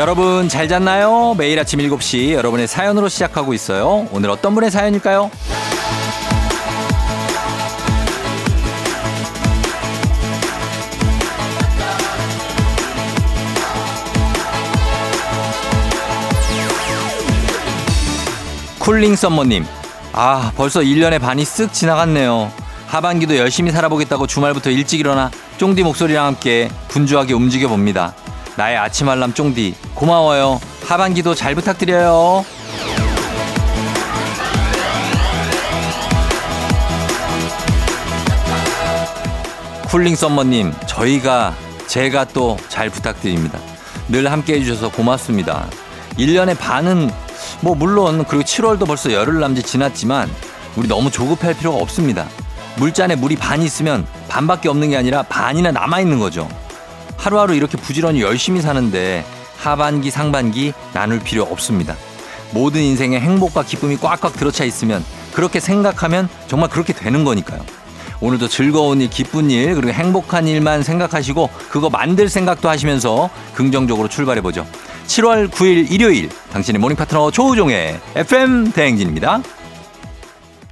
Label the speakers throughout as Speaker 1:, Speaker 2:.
Speaker 1: 여러분 잘 잤나요? 매일 아침 7시 여러분의 사연으로 시작하고 있어요. 오늘 어떤 분의 사연일까요? 쿨링 썸머님. 아, 벌써 1년의 반이 쓱 지나갔네요. 하반기도 열심히 살아보겠다고 주말부터 일찍 일어나 쫑디 목소리랑 함께 분주하게 움직여 봅니다. 나의 아침 알람 쫑디 고마워요. 하반기도 잘 부탁드려요. 쿨링 썸머님, 저희가 제가 또 잘 부탁드립니다. 늘 함께 해주셔서 고맙습니다. 1년의 반은 뭐 물론 그리고 7월도 벌써 열흘 남짓 지났지만 우리 너무 조급할 필요가 없습니다. 물잔에 물이 반 있으면 반밖에 없는 게 아니라 반이나 남아 있는 거죠. 하루하루 이렇게 부지런히 열심히 사는데 하반기 상반기 나눌 필요 없습니다. 모든 인생에 행복과 기쁨이 꽉꽉 들어차 있으면 그렇게 생각하면 정말 그렇게 되는 거니까요. 오늘도 즐거운 일, 기쁜 일, 그리고 행복한 일만 생각하시고 그거 만들 생각도 하시면서 긍정적으로 출발해 보죠. 7월 9일 일요일 당신의 morning 파트너 조우종의 FM 대행진입니다.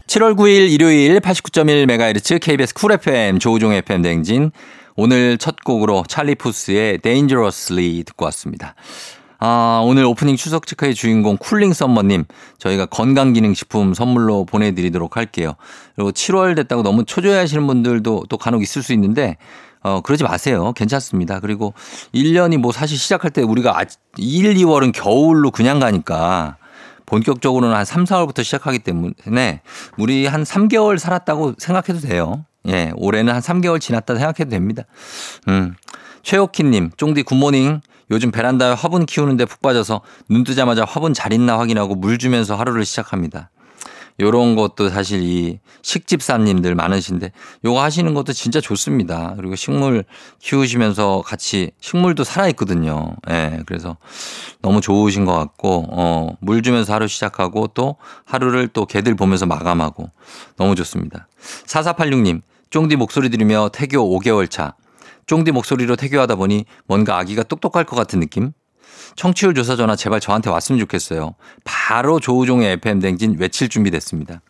Speaker 1: 7월 9일 일요일 89.1MHz KBS 쿨 FM 조우종의 FM 대행진 오늘 첫 곡으로 찰리 푸스의 Dangerously 듣고 왔습니다. 아, 오늘 오프닝 출석 체크의 주인공 쿨링 썸머님 저희가 건강기능식품 선물로 보내드리도록 할게요. 그리고 7월 됐다고 너무 초조해 하시는 분들도 또 간혹 있을 수 있는데 어, 그러지 마세요. 괜찮습니다. 그리고 1년이 뭐 사실 시작할 때 우리가 1, 2월은 겨울로 그냥 가니까 본격적으로는 한 3, 4월부터 시작하기 때문에 우리 한 3개월 살았다고 생각해도 돼요. 예, 올해는 한 3개월 지났다 생각해도 됩니다. 음. 최옥희님, 쫑디 굿모닝. 요즘 베란다에 화분 키우는데 푹 빠져서 눈 뜨자마자 화분 잘 있나 확인하고 물 주면서 하루를 시작합니다. 요런 것도 사실 이 식집사님들 많으신데 요거 하시는 것도 진짜 좋습니다. 그리고 식물 키우시면서 같이 식물도 살아있거든요. 예. 네, 그래서 너무 좋으신 것 같고, 어, 물 주면서 하루 시작하고 또 하루를 또 개들 보면서 마감하고 너무 좋습니다. 4486님, 쫑디 목소리 들으며 태교 5개월 차. 쫑디 목소리로 태교하다 보니 뭔가 아기가 똑똑할 것 같은 느낌? 청취율 조사 전화 제발 저한테 왔으면 좋겠어요. 바로 조우종의 FM 댕진 외칠 준비 됐습니다.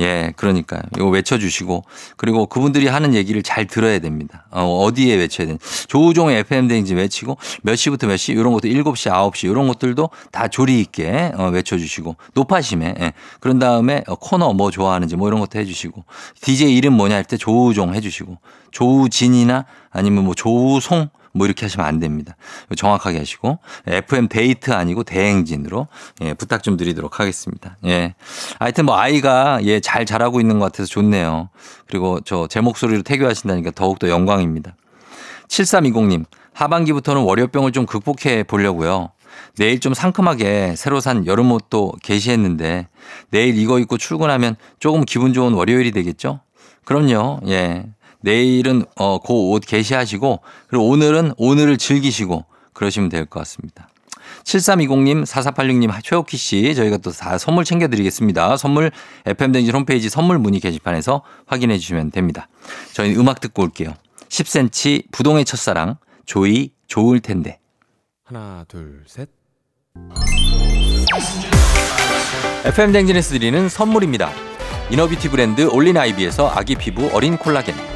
Speaker 1: 예, 그러니까요. 이거 외쳐주시고, 그리고 그분들이 하는 얘기를 잘 들어야 됩니다. 어, 디에 외쳐야 되는. 조우종의 FM 댕진 외치고, 몇 시부터 몇 시, 이런 것도 7시, 9시, 이런 것들도 다 조리 있게 어, 외쳐주시고, 높아심에, 예. 그런 다음에 어, 코너 뭐 좋아하는지 뭐 이런 것도 해주시고, DJ 이름 뭐냐 할 때 조우종 해주시고, 조우진이나 아니면 뭐 조우송, 뭐 이렇게 하시면 안 됩니다. 정확하게 하시고 FM 데이트 아니고 대행진으로 예, 부탁 좀 드리도록 하겠습니다. 예. 하여튼 뭐 아이가 예, 잘 자라고 있는 것 같아서 좋네요. 그리고 저 제 목소리로 태교하신다니까 더욱더 영광입니다. 7320님, 하반기부터는 월요병을 좀 극복해 보려고요. 내일 좀 상큼하게 새로 산 여름 옷도 게시했는데 내일 이거 입고 출근하면 조금 기분 좋은 월요일이 되겠죠? 그럼요. 예. 내일은 어, 그옷 게시하시고 그리고 오늘은 오늘을 즐기시고 그러시면 될 것 같습니다. 7320님, 4486님, 최옥희 씨, 저희가 또 다 선물 챙겨드리겠습니다. 선물 FM댕진 홈페이지 선물 문의 게시판에서 확인해 주시면 됩니다. 저희는 음악 듣고 올게요. 10cm 부동의 첫사랑, 조이, 좋을 텐데.
Speaker 2: 하나, 둘, 셋.
Speaker 1: FM댕진에서 드리는 선물입니다. 이너비티 브랜드 올린 아이비에서 아기 피부 어린 콜라겐.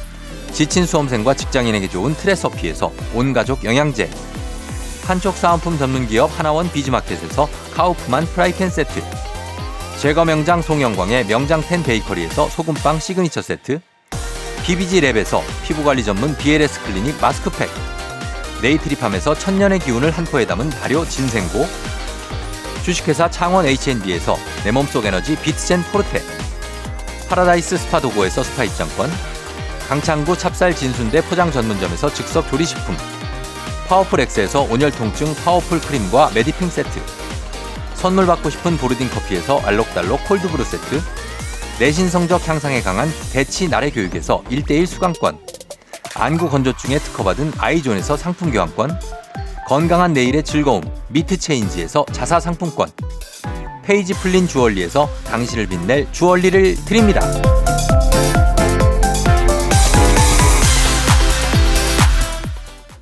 Speaker 1: 지친 수험생과 직장인에게 좋은 트레서피에서 온가족 영양제. 판촉 사은품 전문 기업 하나원 비즈마켓에서 카우프만 프라이팬 세트. 제과 명장 송영광의 명장텐 베이커리에서 소금빵 시그니처 세트. BBG 랩에서 피부관리 전문 BLS 클리닉 마스크팩. 네이트리팜에서 천년의 기운을 한 포에 담은 발효 진생고. 주식회사 창원 H&B에서 내 몸속 에너지 비트젠 포르테. 파라다이스 스파 도고에서 스파 입장권 강창구 찹쌀 진순대 포장 전문점에서 즉석 조리식품. 파워풀 엑스에서 온열 통증 파워풀 크림과 메디핑 세트. 선물 받고 싶은 보르딘 커피에서 알록달록 cold brew 세트. 내신 성적 향상에 강한 대치 나래 교육에서 1대1 수강권. 안구 건조증에 특허받은 아이존에서 상품 교환권. 건강한 내일의 즐거움 미트 체인지에서 자사 상품권. 페이지 풀린 주얼리에서 당신을 빛낼 주얼리를 드립니다.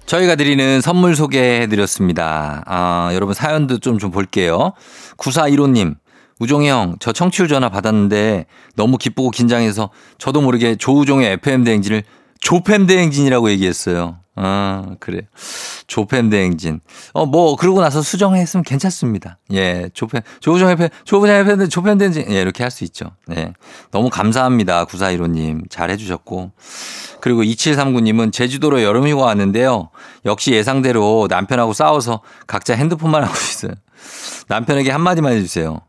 Speaker 1: 저희가 드리는 선물 소개해 드렸습니다. 아, 여러분 사연도 좀, 좀 볼게요. 9415님, 우종이 형, 저 청취율 전화 받았는데 너무 기쁘고 긴장해서 저도 모르게 조우종의 FM 대행진을 조팸 대행진이라고 얘기했어요. 아, 그래. 조팸 대행진. 어, 뭐, 그러고 나서 수정했으면 괜찮습니다. 예, 조팸, 조우종 FM, 조우종 FM, 조팸 대행진. 예, 이렇게 할 수 있죠. 예. 너무 감사합니다. 9415님. 잘 해주셨고. 그리고 2739님은 제주도로 여름휴가 왔는데요. 역시 예상대로 남편하고 싸워서 각자 핸드폰만 하고 있어요. 남편에게 한마디만 해주세요.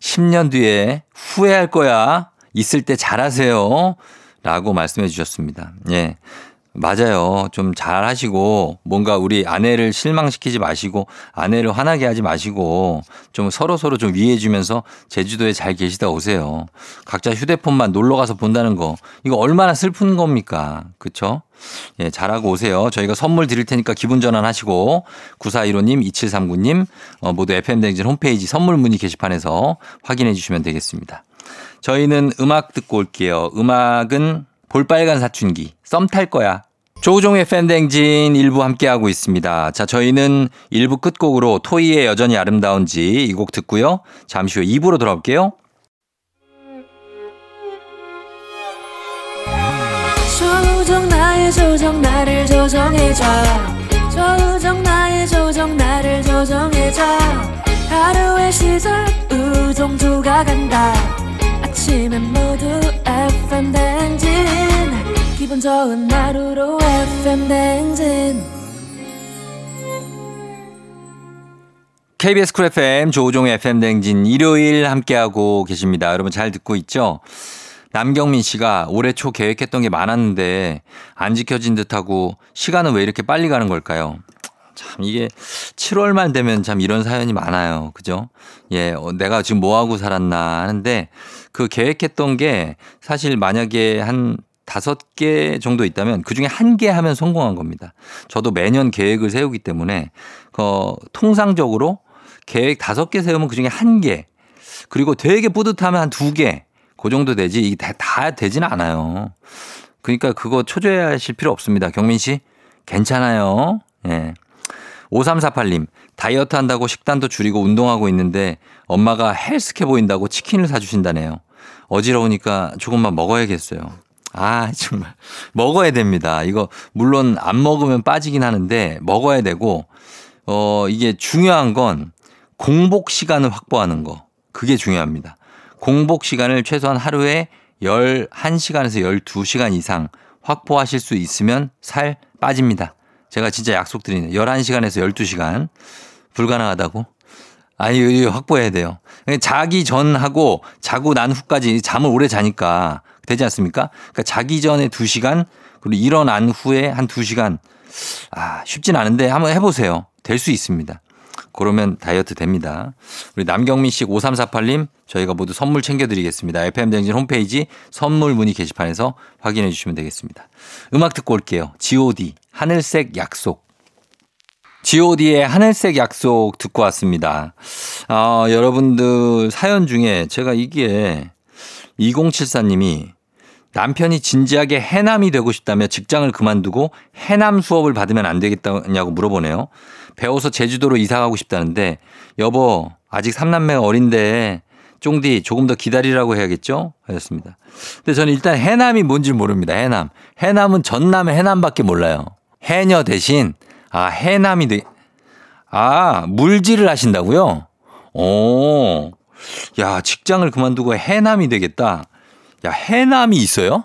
Speaker 1: 10년 뒤에 후회할 거야. 있을 때 잘하세요. 라고 말씀해 주셨습니다. 예. 맞아요. 좀 잘 하시고 뭔가 우리 아내를 실망시키지 마시고 아내를 화나게 하지 마시고 좀 서로 서로 좀 위해 주면서 제주도에 잘 계시다 오세요. 각자 휴대폰만 놀러 가서 본다는 거 이거 얼마나 슬픈 겁니까? 그렇죠? 예, 잘하고 오세요. 저희가 선물 드릴 테니까 기분 전환 하시고 9415님, 2739님 어, 모두 FM 댕진 홈페이지 선물 문의 게시판에서 확인해 주시면 되겠습니다. 저희는 음악 듣고 올게요. 음악은 볼빨간 사춘기, 썸 탈 거야. 조우종의 팬댕진 일부 함께하고 있습니다. 자, 저희는 일부 끝곡으로 토이의 여전히 아름다운지 이 곡 듣고요. 잠시 후 2부로 돌아올게요.
Speaker 3: 조정 나의 조정 나를 조정해줘 조정 나의 조정 나를 조정해줘 하루의 시절 우정조가 간다 아침엔 모두 FM 댕진 기분 좋은 하루로 FM 댕진
Speaker 1: KBS 쿨 FM 조우종의 FM 댕진 일요일 함께하고 계십니다. 여러분 잘 듣고 있죠? 남경민 씨가 올해 초 계획했던 게 많았는데 안 지켜진 듯하고 시간은 왜 이렇게 빨리 가는 걸까요? 참 이게 7월만 되면 참 이런 사연이 많아요. 그죠? 예, 어, 내가 지금 뭐 하고 살았나 하는데 그 계획했던 게 사실 만약에 한 다섯 개 정도 있다면 그 중에 한 개 하면 성공한 겁니다. 저도 매년 계획을 세우기 때문에 그 통상적으로 계획 다섯 개 세우면 그 중에 한 개. 그리고 되게 뿌듯하면 한 두 개. 그 정도 되지. 이게 다, 다 되지는 않아요. 그러니까 그거 초조해하실 필요 없습니다. 경민 씨. 괜찮아요. 예. 5348님. 다이어트 한다고 식단도 줄이고 운동하고 있는데 엄마가 헬스케 보인다고 치킨을 사주신다네요. 어지러우니까 조금만 먹어야겠어요. 아, 정말. 먹어야 됩니다. 이거, 물론 안 먹으면 빠지긴 하는데, 먹어야 되고, 어, 이게 중요한 건 공복 시간을 확보하는 거. 그게 중요합니다. 공복 시간을 최소한 하루에 11시간에서 12시간 이상 확보하실 수 있으면 살 빠집니다. 제가 진짜 약속드리는 11시간에서 12시간 불가능하다고? 아니, 확보해야 돼요. 자기 전하고 자고 난 후까지 잠을 오래 자니까 되지 않습니까? 그러니까 자기 전에 2시간 그리고 일어난 후에 한 2시간 아, 쉽진 않은데 한번 해보세요. 될 수 있습니다. 그러면 다이어트 됩니다. 우리 남경민 씨 5348님 저희가 모두 선물 챙겨드리겠습니다. FM댕진 홈페이지 선물 문의 게시판에서 확인해 주시면 되겠습니다. 음악 듣고 올게요. GOD 하늘색 약속. GOD의 하늘색 약속 듣고 왔습니다. 아, 여러분들 사연 중에 제가 이게 2074님이 남편이 진지하게 해남이 되고 싶다며 직장을 그만두고 해남 수업을 받으면 안 되겠다냐고 물어보네요. 배워서 제주도로 이사 가고 싶다는데 여보 아직 삼남매 어린데 쫑디 조금 더 기다리라고 해야겠죠? 하셨습니다. 근데 저는 일단 해남이 뭔지 모릅니다. 해남. 해남은 전남의 해남밖에 몰라요. 해녀 대신 아 해남이 되 아, 물질을 하신다고요? 오. 야, 직장을 그만두고 해남이 되겠다. 야, 해남이 있어요?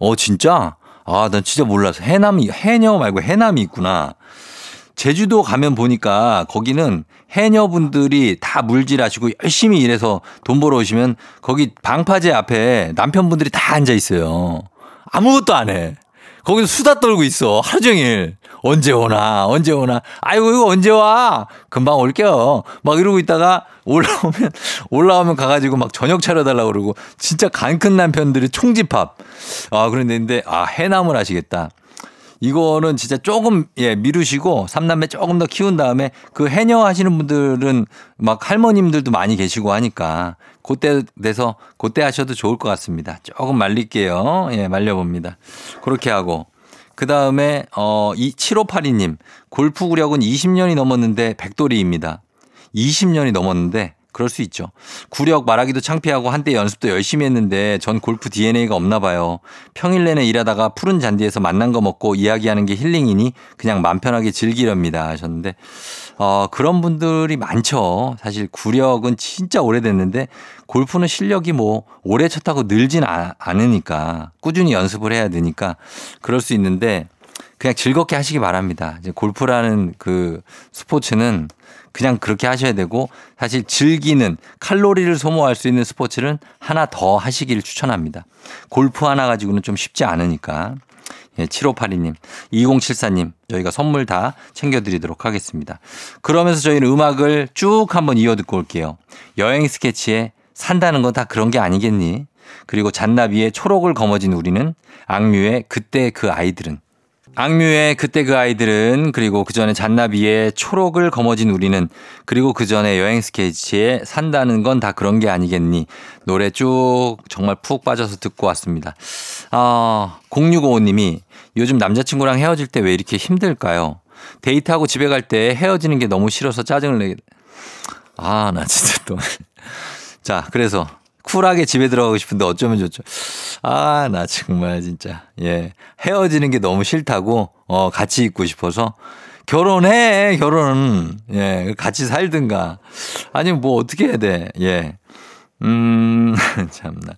Speaker 1: 어, 진짜? 아, 난 진짜 몰라서. 해남이, 해녀 말고 해남이 있구나. 제주도 가면 보니까 거기는 해녀분들이 다 물질하시고 열심히 일해서 돈 벌어오시면 거기 방파제 앞에 남편분들이 다 앉아 있어요. 아무것도 안 해. 거기서 수다 떨고 있어. 하루 종일. 언제 오나, 언제 오나. 아이고, 이거 언제 와? 금방 올게요. 막 이러고 있다가 올라오면, 올라오면 가가지고 막 저녁 차려달라고 그러고 진짜 간큰 남편들이 총집합. 아, 그런데, 아, 해남을 하시겠다. 이거는 진짜 조금 예 미루시고 삼남매 조금 더 키운 다음에 그 해녀 하시는 분들은 막 할머님들도 많이 계시고 하니까 그때 돼서 그때 하셔도 좋을 것 같습니다. 조금 말릴게요. 예 말려봅니다. 그렇게 하고 그 다음에 어 이 7582님 골프 구력은 20년이 넘었는데 백돌이입니다. 20년이 넘었는데 그럴 수 있죠. 구력 말하기도 창피하고 한때 연습도 열심히 했는데 전 골프 DNA가 없나 봐요. 평일 내내 일하다가 푸른 잔디에서 만난 거 먹고 이야기하는 게 힐링이니 그냥 맘 편하게 즐기렵니다 하셨는데 어 그런 분들이 많죠. 사실 구력은 진짜 오래됐는데 골프는 실력이 뭐 오래 쳤다고 늘진 아- 않으니까 꾸준히 연습을 해야 되니까 그럴 수 있는데 그냥 즐겁게 하시기 바랍니다. 이제 골프라는 그 스포츠는 그냥 그렇게 하셔야 되고 사실 즐기는 칼로리를 소모할 수 있는 스포츠는 하나 더 하시기를 추천합니다. 골프 하나 가지고는 좀 쉽지 않으니까. 예, 7582님, 2074님, 저희가 선물 다 챙겨드리도록 하겠습니다. 그러면서 저희는 음악을 쭉 한번 이어 듣고 올게요. 여행 스케치에 산다는 건 다 그런 게 아니겠니? 그리고 잔나비의 초록을 거머쥔 우리는 악뮤의 그때 그 아이들은 악뮤의 그때 그 아이들은 그리고 그 전에 잔나비의 초록을 거머쥔 우리는 그리고 그 전에 여행 스케치에 산다는 건 다 그런 게 아니겠니 노래 쭉 정말 푹 빠져서 듣고 왔습니다. 아 0655님이 요즘 남자친구랑 헤어질 때 왜 이렇게 힘들까요? 데이트하고 집에 갈 때 헤어지는 게 너무 싫어서 짜증을 내게. 아, 나 진짜 또. 자, 그래서 쿨하게 집에 들어가고 싶은데 어쩌면 좋죠. 아, 나 정말 진짜. 예. 헤어지는 게 너무 싫다고, 어, 같이 있고 싶어서. 결혼해, 결혼. 예. 같이 살든가. 아니면 뭐 어떻게 해야 돼. 예. 음, 참나.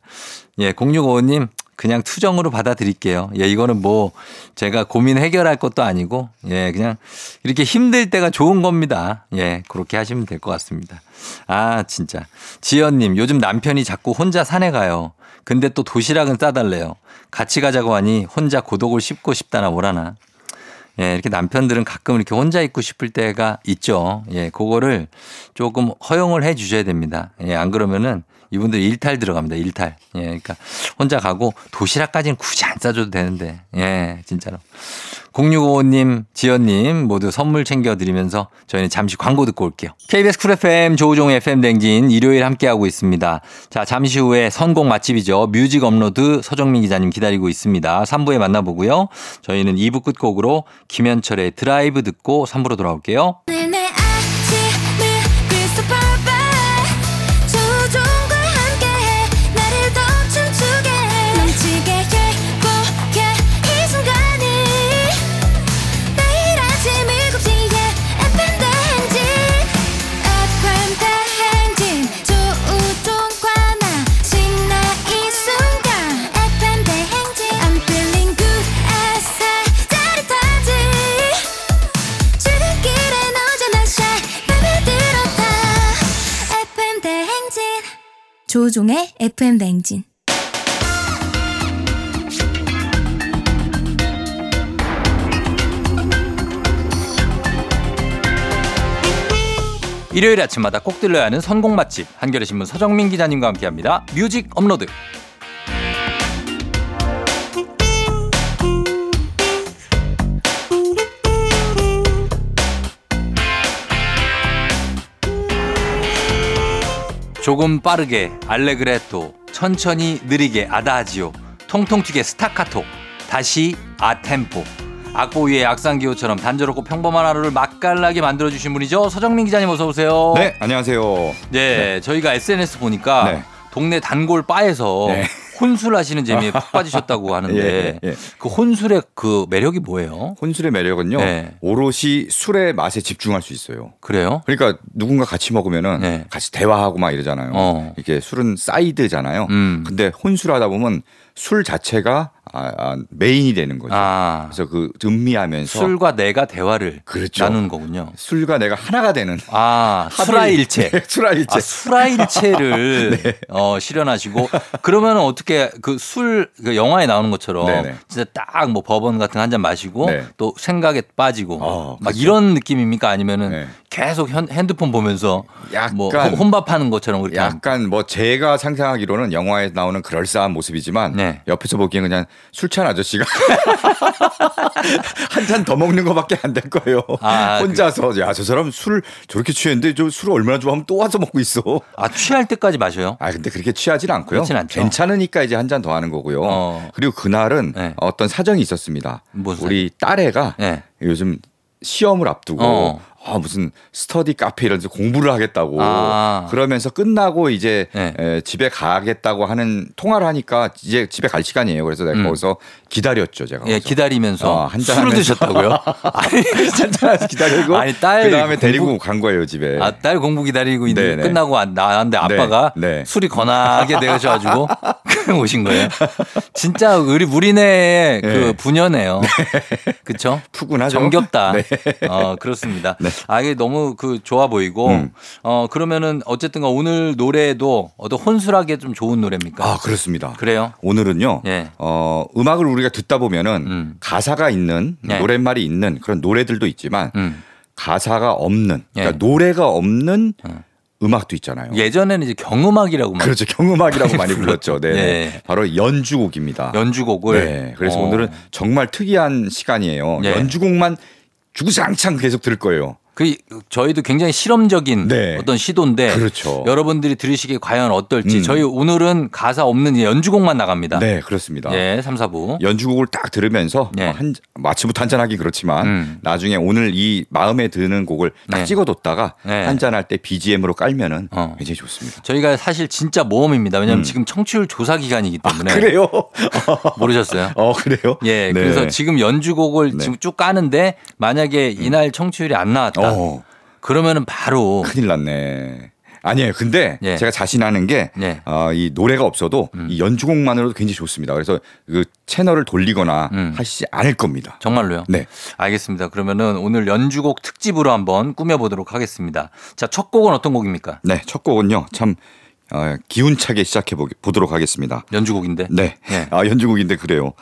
Speaker 1: 예, 0655님, 그냥 투정으로 받아들일게요. 예, 이거는 뭐 제가 고민 해결할 것도 아니고, 예, 그냥 이렇게 힘들 때가 좋은 겁니다. 예, 그렇게 하시면 될 것 같습니다. 아, 진짜. 지연님, 요즘 남편이 자꾸 혼자 산에 가요. 근데 또 도시락은 싸달래요. 같이 가자고 하니 혼자 고독을 씹고 싶다나 뭐라나. 예, 이렇게 남편들은 가끔 이렇게 혼자 있고 싶을 때가 있죠. 예, 그거를 조금 허용을 해 주셔야 됩니다. 예, 안 그러면은 이분들 일탈 들어갑니다. 일탈. 예, 그러니까 혼자 가고 도시락까지는 굳이 안 싸줘도 되는데. 예, 진짜로. 0655님, 지연님 모두 선물 챙겨드리면서 저희는 잠시 광고 듣고 올게요. KBS 쿨 FM 조우종 FM 대행진 일요일 함께하고 있습니다. 자, 잠시 후에 선곡 맛집이죠. 뮤직 업로드 서정민 기자님 기다리고 있습니다. 3부에 만나보고요. 저희는 2부 끝곡으로 김현철의 드라이브 듣고 3부로 돌아올게요.
Speaker 3: 조종의 FM 대행진
Speaker 1: 일요일 아침마다 꼭 들러야 하는 선곡 맛집 한겨레 신문 서정민 기자님과 함께합니다. 뮤직 업로드. 조금 빠르게 알레그레토, 천천히 느리게 아다지오, 통통 튀게 스타카토, 다시 아템포. 악보 위에 악상기호처럼 단조롭고 평범한 하루를 맛깔나게 만들어주신 분이죠. 서정민 기자님 어서 오세요.
Speaker 4: 네, 안녕하세요.
Speaker 1: 네, 저희가 SNS 보니까
Speaker 4: 네.
Speaker 1: 동네 단골 바에서
Speaker 4: 네.
Speaker 1: 혼술 하시는 재미에 푹 빠지셨다고 하는데
Speaker 4: 예, 예.
Speaker 1: 그 혼술의 그 매력이 뭐예요?
Speaker 4: 혼술의 매력은요.
Speaker 1: 네.
Speaker 4: 오롯이 술의 맛에 집중할 수 있어요.
Speaker 1: 그래요?
Speaker 4: 그러니까 누군가 같이 먹으면은
Speaker 1: 네.
Speaker 4: 같이 대화하고 막 이러잖아요.
Speaker 1: 어.
Speaker 4: 이게 술은 사이드잖아요.
Speaker 1: 음.
Speaker 4: 근데 혼술하다 보면 술 자체가 아, 아, 메인이 되는 거죠.
Speaker 1: 아,
Speaker 4: 그래서 그 음미하면서
Speaker 1: 술과 내가 대화를
Speaker 4: 그렇죠.
Speaker 1: 나누는 거군요.
Speaker 4: 술과 내가 하나가 되는
Speaker 1: 아, 수라일체.
Speaker 4: 네, 수라일체.
Speaker 1: 아, 수라일체를 어, 실현하시고 그러면 어떻게 그술 그 영화에 나오는 것처럼
Speaker 4: 네네.
Speaker 1: 진짜 딱 뭐 버번 같은 거한잔 마시고
Speaker 4: 네.
Speaker 1: 또 생각에 빠지고
Speaker 4: 어,
Speaker 1: 막
Speaker 4: 그렇죠.
Speaker 1: 이런 느낌입니까 아니면은
Speaker 4: 네.
Speaker 1: 계속 현, 핸드폰 보면서
Speaker 4: 약간-
Speaker 1: 뭐 혼- 혼밥하는 것처럼 그렇게 함-
Speaker 4: 약간 뭐 제가 상상하기로는 영화에 나오는 그럴싸한 모습이지만
Speaker 1: 네.
Speaker 4: 옆에서 보기엔 그냥 술 취한 아저씨가 한 잔 더 먹는 것밖에 안 될 거예요.
Speaker 1: 아,
Speaker 4: 혼자서 야저 사람 술 저렇게 취했는데 저 술을 얼마나 좋아하면 또 와서 먹고 있어.
Speaker 1: 아 취할 때까지 마셔요?
Speaker 4: 아 근데 그렇게 취하진 않고요. 괜찮으니까 이제 한 잔 더 하는 거고요.
Speaker 1: 어.
Speaker 4: 그리고 그날은
Speaker 1: 네.
Speaker 4: 어떤 사정이 있었습니다. 우리 딸애가
Speaker 1: 네.
Speaker 4: 요즘 시험을 앞두고
Speaker 1: 어.
Speaker 4: 아, 무슨 스터디 카페 이런 데서 공부를 하겠다고
Speaker 1: 아.
Speaker 4: 그러면서 끝나고 이제
Speaker 1: 네.
Speaker 4: 에, 집에 가겠다고 하는 통화를 하니까 이제 집에 갈 시간이에요. 그래서 내가
Speaker 1: 음.
Speaker 4: 거기서 기다렸죠, 제가.
Speaker 1: 예,
Speaker 4: 거기서.
Speaker 1: 기다리면서
Speaker 4: 어, 한잔
Speaker 1: 술을. 드셨다고요? 아니,
Speaker 4: 한잔 기다리고
Speaker 1: 아니, 딸
Speaker 4: 그다음에
Speaker 1: 공부-
Speaker 4: 데리고 간 거예요, 집에.
Speaker 1: 아, 딸 공부 기다리고 있는
Speaker 4: 네네.
Speaker 1: 끝나고 안- 나왔는데 아빠가
Speaker 4: 네, 네.
Speaker 1: 술이 권하게 되셔 가지고 그냥 오신 거예요. 진짜 우리 우리네의 그
Speaker 4: 네.
Speaker 1: 부녀네요. 그쵸?
Speaker 4: 푸근하죠.
Speaker 1: 정겹다.
Speaker 4: 네.
Speaker 1: 어, 그렇습니다. 아, 이게 너무 그 좋아 보이고,
Speaker 4: 음.
Speaker 1: 어, 그러면은 어쨌든 오늘 노래도 어떤 혼술하게 좀 좋은 노래입니까?
Speaker 4: 아, 그렇습니다.
Speaker 1: 그래요?
Speaker 4: 오늘은요.
Speaker 1: 예.
Speaker 4: 어, 음악을 우리가 듣다 보면은
Speaker 1: 음.
Speaker 4: 가사가 있는
Speaker 1: 네.
Speaker 4: 노랫말이 있는 그런 노래들도 있지만
Speaker 1: 음.
Speaker 4: 가사가 없는 그러니까
Speaker 1: 예.
Speaker 4: 노래가 없는
Speaker 1: 음.
Speaker 4: 음악도 있잖아요.
Speaker 1: 예전에는 이제 경음악이라고 막
Speaker 4: 그렇죠. 경음악이라고 많이 불렀죠. 네.
Speaker 1: 예.
Speaker 4: 바로 연주곡입니다.
Speaker 1: 연주곡을.
Speaker 4: 네. 그래서
Speaker 1: 어.
Speaker 4: 오늘은 정말 특이한 시간이에요.
Speaker 1: 예.
Speaker 4: 연주곡만 주구장창 계속 들을 거예요.
Speaker 1: 그 저희도 굉장히 실험적인
Speaker 4: 네.
Speaker 1: 어떤 시도인데
Speaker 4: 그렇죠.
Speaker 1: 여러분들이 들으시기에 과연 어떨지
Speaker 4: 음.
Speaker 1: 저희 오늘은 가사 없는 연주곡만 나갑니다.
Speaker 4: 네, 그렇습니다.
Speaker 1: 예, 3, 4부.
Speaker 4: 연주곡을 딱 들으면서
Speaker 1: 네.
Speaker 4: 어, 한 마침부터 한잔 하기 그렇지만
Speaker 1: 음.
Speaker 4: 나중에 오늘 이 마음에 드는 곡을 딱
Speaker 1: 네.
Speaker 4: 찍어뒀다가
Speaker 1: 네.
Speaker 4: 한잔 할 때 BGM으로 깔면은
Speaker 1: 어.
Speaker 4: 굉장히 좋습니다.
Speaker 1: 저희가 사실 진짜 모험입니다. 왜냐하면 지금 청취율 조사 기간이기 때문에
Speaker 4: 음. 그래요?
Speaker 1: 모르셨어요?
Speaker 4: 어 그래요?
Speaker 1: 예,
Speaker 4: 네.
Speaker 1: 그래서 지금 연주곡을
Speaker 4: 네.
Speaker 1: 지금 쭉 까는데 만약에 이날 청취율이 안 나왔다.
Speaker 4: 어,
Speaker 1: 그러면은 바로
Speaker 4: 큰일 났네. 아니에요. 근데
Speaker 1: 예.
Speaker 4: 제가 자신하는 게,
Speaker 1: 예.
Speaker 4: 어, 이 노래가 없어도 이 연주곡만으로도 굉장히 좋습니다. 그래서 그 채널을 돌리거나
Speaker 1: 음.
Speaker 4: 하시지 않을 겁니다.
Speaker 1: 정말로요?
Speaker 4: 네.
Speaker 1: 알겠습니다. 그러면은 오늘 연주곡 특집으로 한번 꾸며보도록 하겠습니다. 자, 첫 곡은 어떤 곡입니까?
Speaker 4: 네. 첫 곡은요. 참, 어, 기운차게 시작해 보- 보도록 하겠습니다.
Speaker 1: 연주곡인데.
Speaker 4: 네.
Speaker 1: 예.
Speaker 4: 아, 연주곡인데 그래요.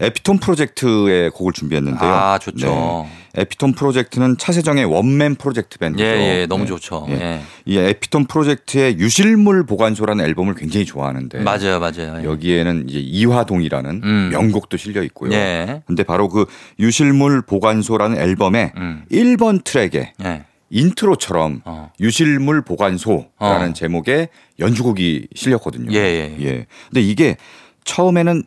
Speaker 4: 에피톤 프로젝트의 곡을 준비했는데요.
Speaker 1: 아, 좋죠.
Speaker 4: 네. 에피톤 프로젝트는 차세정의 one man 프로젝트 밴드죠.
Speaker 1: 예, 예, 너무
Speaker 4: 네.
Speaker 1: 좋죠.
Speaker 4: 예.
Speaker 1: 예.
Speaker 4: 이 에피톤 프로젝트의 유실물 보관소라는 앨범을 굉장히 좋아하는데
Speaker 1: 맞아요, 맞아요. 예.
Speaker 4: 여기에는 이제 이화동이라는
Speaker 1: 음.
Speaker 4: 명곡도 실려 있고요.
Speaker 1: 예.
Speaker 4: 근데 바로 그 유실물 보관소라는 앨범의
Speaker 1: 음.
Speaker 4: 1번 트랙에
Speaker 1: 예.
Speaker 4: intro처럼
Speaker 1: 어.
Speaker 4: 유실물 보관소라는
Speaker 1: 어.
Speaker 4: 제목의 연주곡이 실렸거든요.
Speaker 1: 예, 예.
Speaker 4: 예. 근데 이게 처음에는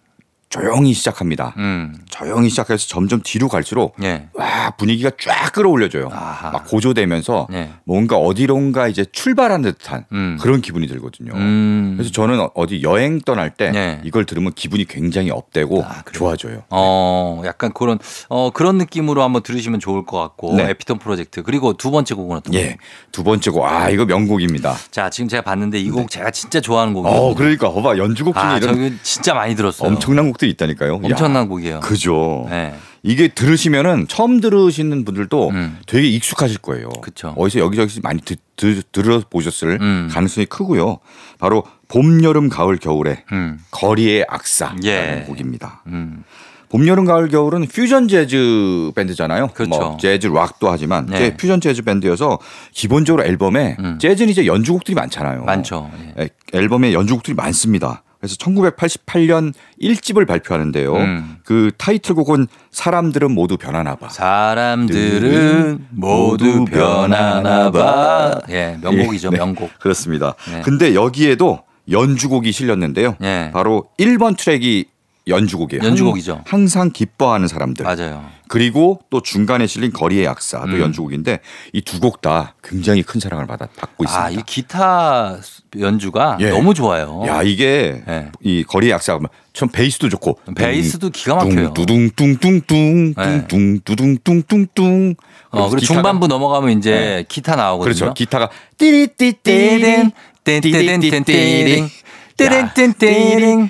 Speaker 4: 조용히 시작합니다.
Speaker 1: 음.
Speaker 4: 조용히 시작해서 점점 뒤로 갈수록
Speaker 1: 예.
Speaker 4: 와 분위기가 쫙 끌어올려져요.
Speaker 1: 아하.
Speaker 4: 막 고조되면서
Speaker 1: 네.
Speaker 4: 뭔가 어디론가 이제 출발한 듯한
Speaker 1: 음.
Speaker 4: 그런 기분이 들거든요.
Speaker 1: 음.
Speaker 4: 그래서 저는 어디 여행 떠날 때
Speaker 1: 네.
Speaker 4: 이걸 들으면 기분이 굉장히 업되고
Speaker 1: 아?
Speaker 4: 좋아져요.
Speaker 1: 어, 약간 그런 어 그런 느낌으로 한번 들으시면 좋을 것 같고
Speaker 4: 네.
Speaker 1: 에피톤 프로젝트 그리고 두 번째 곡은 어떤
Speaker 4: 예.
Speaker 1: 곡?
Speaker 4: 두 번째 곡, 아, 이거 명곡입니다.
Speaker 1: 자, 지금 제가 봤는데 이곡 제가 진짜 좋아하는 곡이에요.
Speaker 4: 어, 그러니까, 봐봐, 연주곡 중에
Speaker 1: 아,
Speaker 4: 이런
Speaker 1: 진짜 많이 들었어요.
Speaker 4: 엄청난 곡들이 있다니까요. 야,
Speaker 1: 엄청난 곡이에요.
Speaker 4: 그 죠.
Speaker 1: 네.
Speaker 4: 이게 들으시면은 처음 들으시는 분들도
Speaker 1: 음.
Speaker 4: 되게 익숙하실 거예요.
Speaker 1: 그쵸.
Speaker 4: 어디서 여기저기 많이 드, 드, 들어보셨을
Speaker 1: 음.
Speaker 4: 가능성이 크고요. 바로 봄, 여름, 가을, 겨울에
Speaker 1: 음.
Speaker 4: 거리의 악사라는
Speaker 1: 예.
Speaker 4: 곡입니다.
Speaker 1: 음.
Speaker 4: 봄, 여름, 가을, 겨울은 퓨전 재즈 밴드잖아요.
Speaker 1: 그렇죠.
Speaker 4: 뭐 재즈 락도 하지만
Speaker 1: 네.
Speaker 4: 퓨전 재즈 밴드여서 기본적으로 앨범에
Speaker 1: 음.
Speaker 4: 재즈는 이제 연주곡들이 많잖아요.
Speaker 1: 많죠. 예.
Speaker 4: 에- 앨범에 연주곡들이 많습니다. 그래서 1988년 1집을 발표하는데요.
Speaker 1: 음.
Speaker 4: 그 타이틀곡은 사람들은 모두 변하나 봐.
Speaker 1: 사람들은 모두 변하나 봐. 예, 명곡이죠,
Speaker 4: 네,
Speaker 1: 명곡.
Speaker 4: 그렇습니다.
Speaker 1: 네.
Speaker 4: 근데 여기에도 연주곡이 실렸는데요.
Speaker 1: 예.
Speaker 4: 바로 1번 트랙이 연주곡이에요.
Speaker 1: 연주곡이죠.
Speaker 4: 항- 항상 기뻐하는 사람들.
Speaker 1: 맞아요.
Speaker 4: 그리고 또 중간에 실린 거리의 약사도
Speaker 1: 음.
Speaker 4: 연주곡인데 이 두 곡 다 굉장히 큰 사랑을 받아 받고 있습니다.
Speaker 1: 아, 이 기타 연주가
Speaker 4: 예.
Speaker 1: 너무 좋아요.
Speaker 4: 야 이게
Speaker 1: 네.
Speaker 4: 이 거리의 약사가 참 베이스도 좋고
Speaker 1: 베이스도 기가 막혀요.
Speaker 4: 두둥뚱뚱뚱
Speaker 1: 네.
Speaker 4: 둥두둥뚱뚱뚱
Speaker 1: 어, 그리고 중반부 넘어가면 이제
Speaker 4: 네.
Speaker 1: 기타 나오거든요.
Speaker 4: 그렇죠. 기타가 띠리띠띠링
Speaker 1: 띠링 띠링 띠링 띠링 띠링 띠링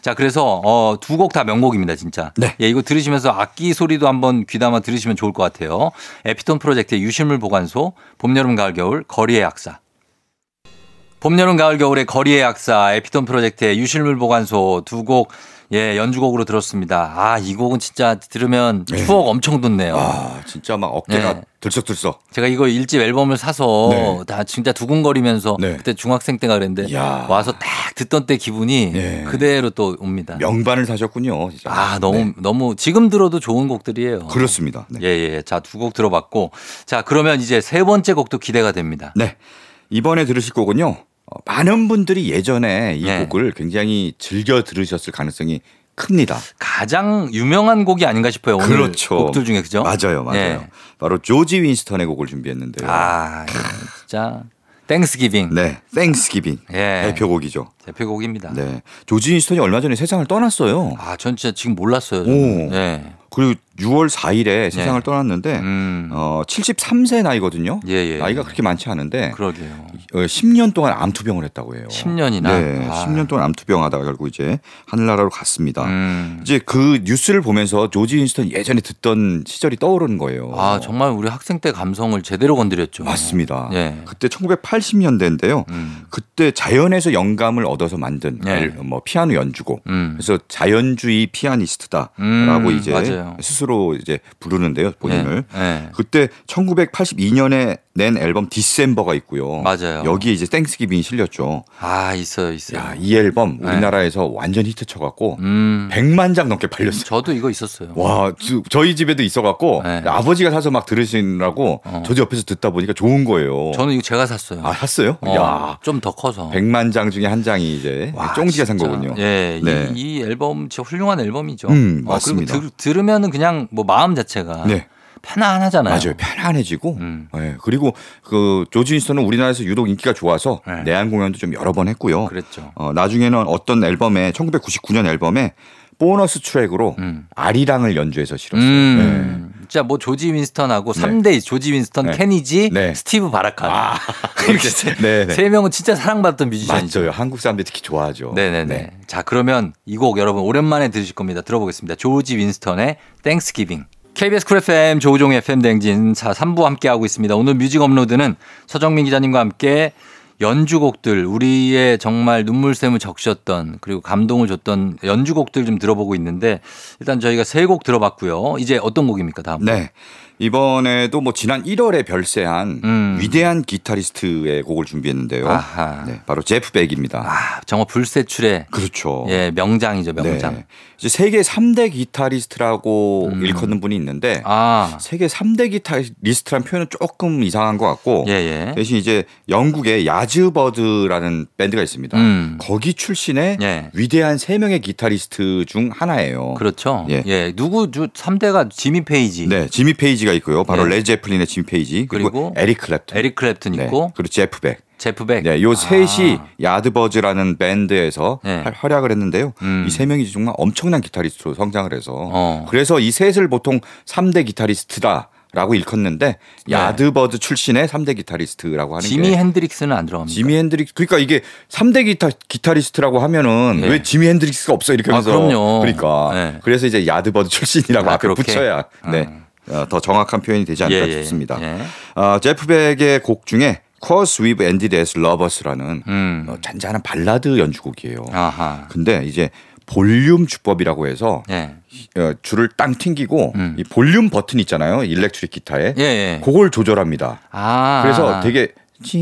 Speaker 1: 자, 그래서 어, 두 곡 다 명곡입니다, 진짜.
Speaker 4: 네.
Speaker 1: 예, 이거 들으시면서 악기 소리도 한번 귀담아 들으시면 좋을 것 같아요. 에피톤 프로젝트의 유실물 보관소, 봄, 여름, 가을, 겨울, 거리의 약사. 봄, 여름, 가을, 겨울의 거리의 약사, 에피톤 프로젝트의 유실물 보관소 두 곡, 예, 연주곡으로 들었습니다. 아, 이 곡은 진짜 들으면 추억 엄청 돋네요.
Speaker 4: 아 진짜 막 어깨가
Speaker 1: 네.
Speaker 4: 들썩들썩.
Speaker 1: 제가 이거 일집 앨범을 사서
Speaker 4: 네.
Speaker 1: 다 진짜 두근거리면서
Speaker 4: 네.
Speaker 1: 그때 중학생 때가 그랬는데
Speaker 4: 이야.
Speaker 1: 와서 딱 듣던 때 기분이
Speaker 4: 네.
Speaker 1: 그대로 또 옵니다.
Speaker 4: 명반을 사셨군요. 진짜.
Speaker 1: 아, 너무,
Speaker 4: 네.
Speaker 1: 너무 지금 들어도 좋은 곡들이에요.
Speaker 4: 그렇습니다. 네.
Speaker 1: 예, 예. 자, 두 곡 들어봤고. 자, 그러면 이제 세 번째 곡도 기대가 됩니다.
Speaker 4: 네. 이번에 들으실 곡은요. 어, 많은 분들이 예전에 이
Speaker 1: 네.
Speaker 4: 곡을 굉장히 즐겨 들으셨을 가능성이 큽니다.
Speaker 1: 가장 유명한 곡이 아닌가 싶어요. 오늘
Speaker 4: 그렇죠.
Speaker 1: 곡들 중에 그죠?
Speaker 4: 맞아요, 맞아요.
Speaker 1: 예.
Speaker 4: 바로 조지 윈스턴의 곡을 준비했는데요.
Speaker 1: 아, 진짜 Thanksgiving.
Speaker 4: 네, Thanksgiving
Speaker 1: 예.
Speaker 4: 대표곡이죠.
Speaker 1: 대표곡입니다.
Speaker 4: 네, 조지 윈스턴이 얼마 전에 세상을 떠났어요.
Speaker 1: 아, 전 진짜 지금 몰랐어요.
Speaker 4: 오.
Speaker 1: 저는. 예.
Speaker 4: 그리고 6월 4일에 세상을 떠났는데
Speaker 1: 음.
Speaker 4: 어, 73세 나이거든요.
Speaker 1: 예, 예.
Speaker 4: 나이가 그렇게 많지 않은데
Speaker 1: 그러게요.
Speaker 4: 어, 10년 동안 암투병을 했다고 해요.
Speaker 1: 10년이나?
Speaker 4: 네,
Speaker 1: 아.
Speaker 4: 10년 동안 암투병 하다가 결국 이제 하늘나라로 갔습니다.
Speaker 1: 음.
Speaker 4: 이제 그 뉴스를 보면서 조지 윈스턴 예전에 듣던 시절이 떠오르는 거예요.
Speaker 1: 아, 정말 우리 학생 때 감성을 제대로 건드렸죠.
Speaker 4: 맞습니다.
Speaker 1: 예.
Speaker 4: 그때 1980년대인데요.
Speaker 1: 음.
Speaker 4: 그때 자연에서 영감을 얻어서 만든
Speaker 1: 네.
Speaker 4: 엘- 뭐 피아노 연주곡.
Speaker 1: 음.
Speaker 4: 그래서 자연주의 피아니스트다라고
Speaker 1: 음,
Speaker 4: 이제
Speaker 1: 맞아요.
Speaker 4: 스스로 이제 부르는데요, 본인을.
Speaker 1: 예. 예.
Speaker 4: 그때 1982년에 낸 앨범 December가 있고요.
Speaker 1: 맞아요.
Speaker 4: 여기에 이제 Thanksgiving이 실렸죠.
Speaker 1: 아, 있어요, 있어요.
Speaker 4: 야, 이 앨범
Speaker 1: 네.
Speaker 4: 우리나라에서 완전 히트 쳐갖고
Speaker 1: 음.
Speaker 4: 100만 장 넘게 팔렸어요.
Speaker 1: 저도 이거 있었어요.
Speaker 4: 와, 저- 저희 집에도 있어갖고
Speaker 1: 네.
Speaker 4: 아버지가 사서 막 들으시느라고
Speaker 1: 어.
Speaker 4: 저도 옆에서 듣다 보니까 좋은 거예요.
Speaker 1: 저는 이거 제가 샀어요.
Speaker 4: 아, 샀어요?
Speaker 1: 어,
Speaker 4: 야,
Speaker 1: 좀 더 커서.
Speaker 4: 100만 장 중에 한 장이 이제
Speaker 1: 와,
Speaker 4: 쫑지가 산. 거군요.
Speaker 1: 예,
Speaker 4: 네.
Speaker 1: 이, 이 앨범 진짜 훌륭한 앨범이죠.
Speaker 4: 음,
Speaker 1: 어,
Speaker 4: 맞습니다.
Speaker 1: 그리고 들, 들으면 은 그냥 뭐 마음 자체가
Speaker 4: 네.
Speaker 1: 편안하잖아요.
Speaker 4: 맞아요. 편안해지고.
Speaker 1: 음.
Speaker 4: 예, 그리고 그 조지 윈스턴은 우리나라에서 유독 인기가 좋아서
Speaker 1: 네.
Speaker 4: 내한 공연도 좀 여러 번 했고요.
Speaker 1: 그랬죠.
Speaker 4: 어, 나중에는 어떤 앨범에 1999년 앨범에 보너스 트랙으로
Speaker 1: 음.
Speaker 4: 아리랑을 연주해서 실었어요.
Speaker 1: 음, 진짜 뭐 조지 윈스턴하고
Speaker 4: 네.
Speaker 1: 삼 3대 조지 윈스턴,
Speaker 4: 네.
Speaker 1: 케니지,
Speaker 4: 네.
Speaker 1: 스티브 바라캇.
Speaker 4: 아,
Speaker 1: 이렇게 세,
Speaker 4: 네, 네.
Speaker 1: 세 명은 진짜 사랑받던
Speaker 4: 네.
Speaker 1: 뮤지션이죠.
Speaker 4: 맞아요. 한국 사람들이 특히 좋아하죠.
Speaker 1: 네네네.
Speaker 4: 네.
Speaker 1: 자, 그러면 이 곡 여러분 오랜만에 들으실 겁니다. 들어보겠습니다. 조지 윈스턴의 Thanksgiving. KBS 쿨 FM 조우종 FM 대행진 4, 3부 함께하고 있습니다. 오늘 뮤직 업로드는 서정민 기자님과 함께 연주곡들 우리의 정말 눈물샘을 적셨던 그리고 감동을 줬던 연주곡들 좀 들어보고 있는데 일단 저희가 세 곡 들어봤고요. 이제 어떤 곡입니까 다음?
Speaker 4: 네. 이번에도 뭐 지난 1월에 별세한
Speaker 1: 음.
Speaker 4: 위대한 기타리스트의 곡을 준비했는데요.
Speaker 1: 아하.
Speaker 4: 네, 바로 제프 벡입니다.
Speaker 1: 아, 정말 불세출의
Speaker 4: 그렇죠.
Speaker 1: 예 명장이죠 명장.
Speaker 4: 네. 이제 세계 3대 기타리스트라고
Speaker 1: 음.
Speaker 4: 일컫는 분이 있는데
Speaker 1: 아,
Speaker 4: 세계 3대 기타리스트란 표현은 조금 이상한 것 같고
Speaker 1: 예 예.
Speaker 4: 대신 이제 영국의 야드버즈라는 밴드가 있습니다.
Speaker 1: 음.
Speaker 4: 거기 출신의
Speaker 1: 예.
Speaker 4: 위대한 세 명의 기타리스트 중 하나예요.
Speaker 1: 그렇죠.
Speaker 4: 예.
Speaker 1: 예. 누구 주 3대가 지미 페이지,
Speaker 4: 네, 지미 페이지가 있고요. 바로
Speaker 1: 네.
Speaker 4: 레드 제플린의 지미 페이지 그리고,
Speaker 1: 그리고
Speaker 4: 에릭 클랩튼,
Speaker 1: 에릭 클랩튼
Speaker 4: 네,
Speaker 1: 있고
Speaker 4: 그리고 제프 벡.
Speaker 1: 제프 벡.
Speaker 4: 네, 요 셋이
Speaker 1: 아.
Speaker 4: 야드버즈라는 밴드에서
Speaker 1: 네.
Speaker 4: 활- 활약을 했는데요.
Speaker 1: 음.
Speaker 4: 이 세 명이 정말 엄청난 기타리스트로 성장을 해서
Speaker 1: 어.
Speaker 4: 그래서 이 셋을 보통 3대 기타리스트다. 라고 일컫는데
Speaker 1: 네.
Speaker 4: 야드버드 출신의 3대 기타리스트라고 하는
Speaker 1: 지미
Speaker 4: 게
Speaker 1: 핸드릭스는 안 들어갑니다.
Speaker 4: 지미 핸드릭스 그러니까 이게 3대 기타 기타리스트라고 하면은
Speaker 1: 예.
Speaker 4: 왜 지미 핸드릭스가 없어 이렇게
Speaker 1: 아,
Speaker 4: 하면서
Speaker 1: 그럼요.
Speaker 4: 그러니까
Speaker 1: 네.
Speaker 4: 그래서 이제 야드버드 출신이라고
Speaker 1: 아,
Speaker 4: 앞에
Speaker 1: 그렇게?
Speaker 4: 붙여야 네. 어, 더 정확한 표현이 되지 않을까
Speaker 1: 예, 예.
Speaker 4: 싶습니다.
Speaker 1: 예.
Speaker 4: 어, 제프 벡의 곡 중에 Cause We've Ended as Lovers라는
Speaker 1: 음.
Speaker 4: 어, 잔잔한 발라드 연주곡이에요.
Speaker 1: 아하.
Speaker 4: 근데 이제 볼륨 주법이라고 해서
Speaker 1: 예.
Speaker 4: 어, 줄을 땅 튕기고
Speaker 1: 음.
Speaker 4: 이 볼륨 버튼 있잖아요. 일렉트릭 기타에.
Speaker 1: 예, 예.
Speaker 4: 그걸 조절합니다.
Speaker 1: 아.
Speaker 4: 그래서 되게 찡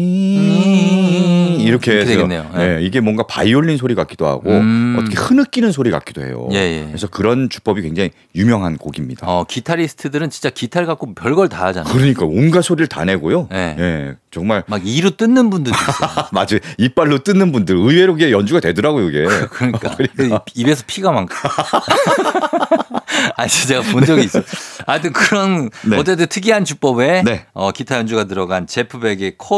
Speaker 4: 이렇게 해서
Speaker 1: 되겠네요. 예.
Speaker 4: 예, 이게 뭔가 바이올린 소리 같기도 하고
Speaker 1: 음.
Speaker 4: 어떻게 흐느끼는 소리 같기도 해요.
Speaker 1: 예, 예.
Speaker 4: 그래서 그런 주법이 굉장히 유명한 곡입니다.
Speaker 1: 어, 기타리스트들은 진짜 기타를 갖고 별걸 다 하잖아요.
Speaker 4: 그러니까 온갖 소리를 다 내고요.
Speaker 1: 예.
Speaker 4: 예, 정말
Speaker 1: 막 이로 뜯는 분들도 있어요.
Speaker 4: 맞아요. 이빨로 뜯는 분들 의외로 이게 연주가 되더라고요, 이게.
Speaker 1: 그러니까, 그 입에서 피가 나고. 아니 제가 본 적이 있어. 요 하여튼 그런
Speaker 4: 네.
Speaker 1: 어쨌든 특이한 주법에
Speaker 4: 네.
Speaker 1: 어, 기타 연주가 들어간 제프 백의